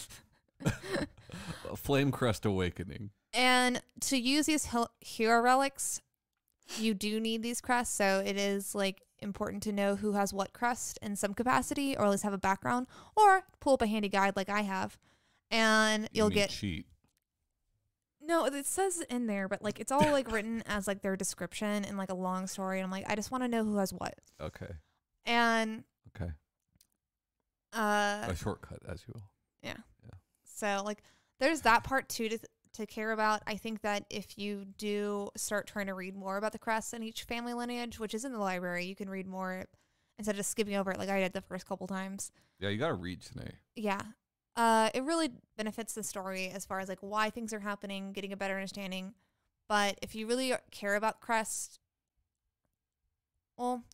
Flame crest awakening. And to use these hero relics, you do need these crests. So it is like important to know who has what crest in some capacity, or at least have a background, or pull up a handy guide like I have, and You you'll mean get. cheat. No, it says in there, but like it's all like written as like their description and like a long story. And I'm like, I just want to know who has what. Okay. And Okay. uh, A shortcut, as you will. Yeah. Yeah. So like there's that part too to to care about. I think that if you do start trying to read more about the crests in each family lineage, which is in the library, you can read more instead of just skipping over it like I did the first couple times. Yeah, you got to read today. Yeah. Uh it really benefits the story as far as like why things are happening, getting a better understanding. But if you really care about crest well,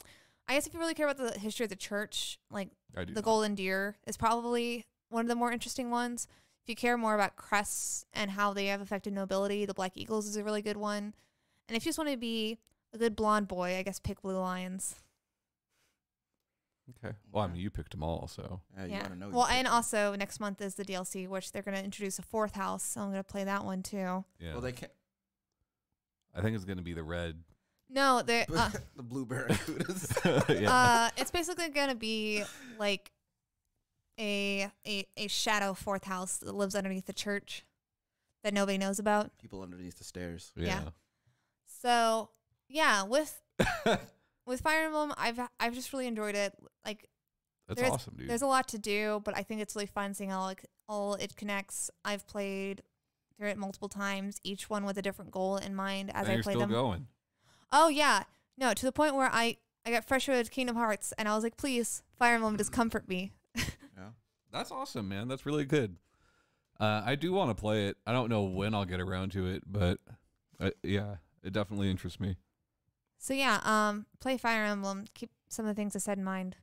I guess if you really care about the history of the church, like the not. golden deer is probably one of the more interesting ones. If you care more about crests and how they have affected nobility, the Black Eagles is a really good one. And if you just want to be a good blonde boy, I guess pick Blue Lions. Okay. Well, I mean, you picked them all, so Yeah, you yeah. know. Well, you and pick also next month is the DLC, which they're going to introduce a fourth house, so I'm going to play that one too. yeah. Well, they can't. I think it's gonna be the red. No, they uh, the blue barracudas. yeah. uh, it's basically going to be like a, a a shadow fourth house that lives underneath the church that nobody knows about. People underneath the stairs. yeah. So yeah, with with Fire Emblem, I've I've just really enjoyed it. Like That's there's- awesome, dude. there's a lot to do, but I think it's really fun seeing how like all it connects. I've played through it multiple times, each one with a different goal in mind as and I you're play still them. going. Oh yeah, no, to the point where I I got frustrated with Kingdom Hearts, and I was like, please, Fire Emblem, just comfort me. Yeah. That's awesome, man. That's really good. Uh, I do want to play it. I don't know when I'll get around to it, but uh, yeah, it definitely interests me. So yeah, um, play Fire Emblem. Keep some of the things I said in mind.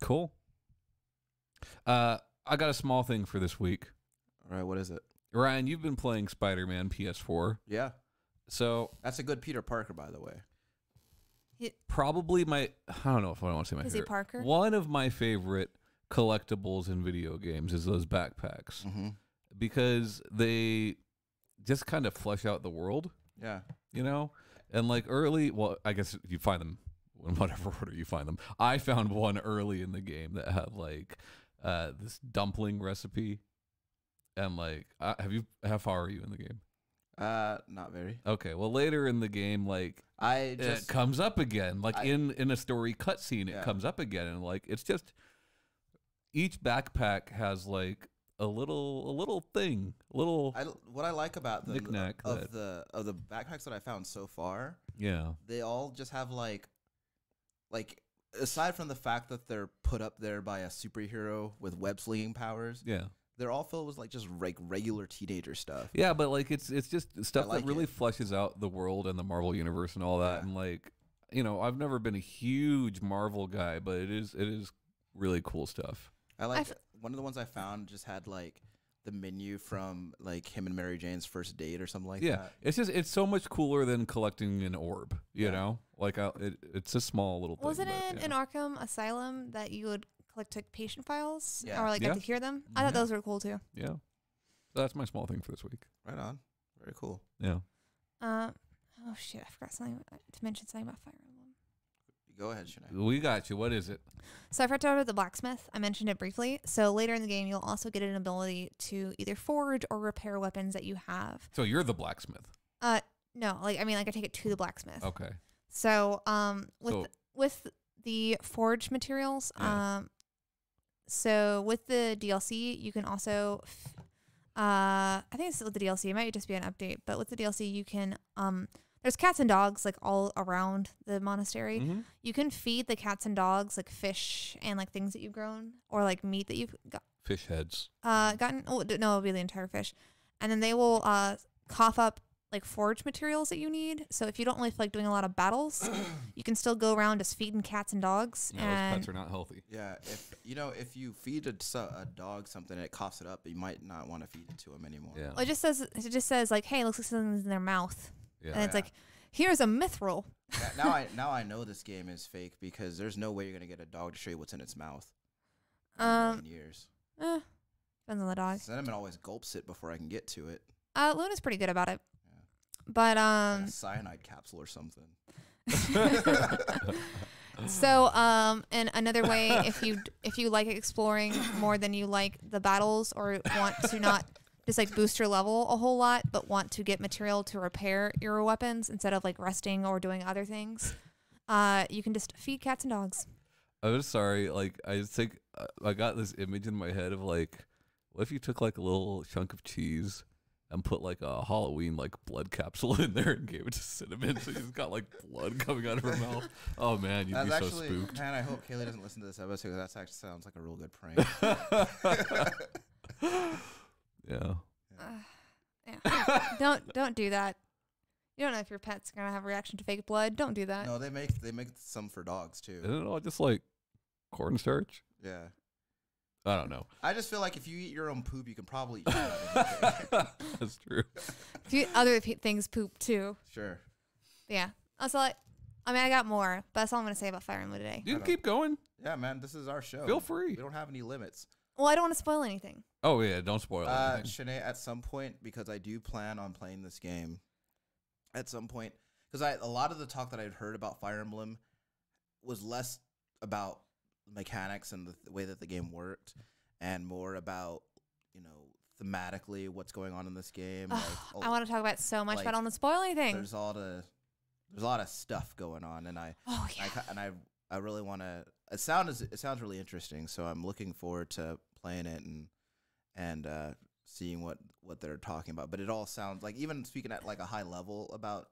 Cool. Uh, I got a small thing for this week. All right, what is it? Ryan, you've been playing Spider Man PS4. Yeah. So That's a good Peter Parker, by the way. probably my I don't know if I want to say my Is he favorite. Parker? One of my favorite collectibles in video games is those backpacks Mm-hmm. because they just kind of flesh out the world, Yeah. you know? And like early, well, I guess if you find them in whatever order you find them. I found one early in the game that had like uh this dumpling recipe and like uh, have you how far are you in the game? Uh, not very. Okay, well later in the game like I it comes up again like I- in in a story cutscene it Yeah. comes up again and like it's just each backpack has like a little a little thing a little I what I like about the Knick-knack of that- the of the backpacks that I found so far, yeah they all just have like like aside from the fact that they're put up there by a superhero with web slinging powers, yeah they're all filled with like just like regular teenager stuff. yeah but like it's it's just stuff like that really it. fleshes out the world and the marvel universe and all that Yeah. and like you know i've never been a huge marvel guy but it is it is really cool stuff I like I've- one of the ones I found just had like the menu from like him and Mary Jane's first date or something like that. yeah that. it's just it's so much cooler than collecting an orb you Yeah. know like I, it, it's a small little thing Wasn't but, it yeah. in Arkham Asylum that you would collect like patient files Yeah. or like Yeah. get to hear them? I mm-hmm. thought Yeah. those were cool too. Yeah. So that's my small thing for this week. Right on. Very cool. Yeah. Uh, oh shit, I forgot something uh, to mention something about Fire Emblem. Go ahead, Shanae. We got you. What is it? So I forgot to talk about the blacksmith. I mentioned it briefly. So later in the game, you'll also get an ability to either forge or repair weapons that you have. So you're the blacksmith. Uh, no, like I mean, like I take it to the blacksmith. Okay. So um, with So- with the forge materials, Yeah. um, so with the DLC, you can also, f- uh, I think it's with the DLC. It might just be an update, but with the DLC, you can um, there's cats and dogs like all around the monastery. Mhm. You can feed the cats and dogs like fish and like things that you've grown or like meat that you've got, Fish heads. uh, gotten. Oh, no, it'll be the entire fish, and then they will uh cough up like forage materials that you need. So if you don't like like doing a lot of battles, you can still go around just feeding cats and dogs. Yeah, those and pets are not healthy. Yeah, if you know, if you feed a, a dog something and it coughs it up, you might not want to feed it to him anymore. Yeah. well, it just says it just says like, hey, looks like something's in their mouth, Yeah. and it's Yeah. like, here's a mithril. Now I now I know this game is fake because there's no way you're gonna get a dog to show you what's in its mouth. Um, years. Eh, depends on the dog. Cinnamon always gulps it before I can get to it. Uh, Luna's pretty good about it, Yeah. but Like um, a cyanide capsule or something. So, um, and another way, if you if you like exploring more than you like the battles, or want to not just like boost your level a whole lot, but want to get material to repair your weapons instead of like resting or doing other things, uh, you can just feed cats and dogs. I was sorry. Like I just think uh, I got this image in my head of like, what if you took like a little chunk of cheese and put like a Halloween like blood capsule in there and gave it to Cinnamon, so she's got like blood coming out of her mouth. Oh man, you'd That's be so spooked. man. I hope Kaylee doesn't listen to this episode. 'cause That actually sounds like a real good prank. yeah. Yeah. don't don't do that. You don't know if your pet's gonna have a reaction to fake blood. Don't do that. no, they make they make some for dogs too. Isn't it all just like cornstarch? Yeah, I don't know. I just feel like if you eat your own poop, you can probably eat that. That's true. If you, other pe- things poop too. sure. But yeah. That's all. I, I mean, I got more, but that's all I'm gonna say about Fire Emblem today. You can keep going. Yeah, man, this is our show. Feel free. We don't have any limits. Well, I don't want to spoil anything. Oh yeah, don't spoil Uh, anything. Shanae, at some point, because I do plan on playing this game, at some point, because I a lot of the talk that I'd heard about Fire Emblem was less about mechanics and the th- way that the game worked, and more about you know thematically what's going on in this game. Ugh, like, I want to talk about so much, but I like, don't want to spoil anything. there's all the there's a lot of stuff going on, and I Oh yeah. ki- and I I really want to. It sounds it sounds really interesting, so I'm looking forward to playing it and and uh, seeing what what they're talking about. But it all sounds like even speaking at like a high level about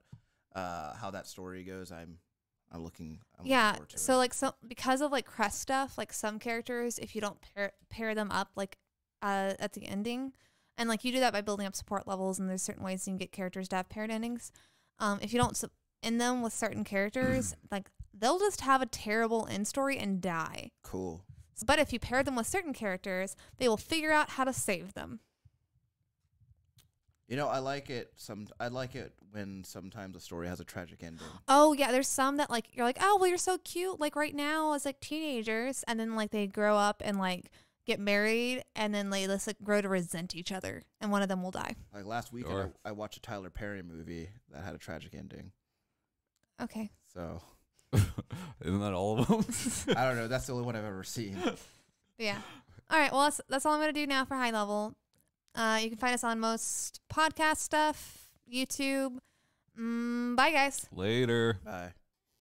uh, how that story goes. I'm I'm looking. I'm looking yeah. forward to So it. like so because of like crest stuff, like some characters, if you don't pair pair them up like uh at the ending, and like you do that by building up support levels, and there's certain ways you can get characters to have paired endings. Um, if you don't end them with certain characters, like they'll just have a terrible end story and die. cool. But if you pair them with certain characters, they will figure out how to save them. You know, I like it. Some I like it when sometimes a story has a tragic ending. Oh yeah, there's some that like you're like, oh well, you're so cute, like right now as like teenagers, and then like they grow up and like get married, and then they just like grow to resent each other, and one of them will die. Like last week, Sure. I, I watched a Tyler Perry movie that had a tragic ending. Okay. So Isn't that all of them? I don't know. That's the only one I've ever seen. Yeah. All right. Well, that's, that's all I'm gonna do now for high level. Uh, you can find us on most podcast stuff, YouTube. Mm, bye, guys. Later. Bye.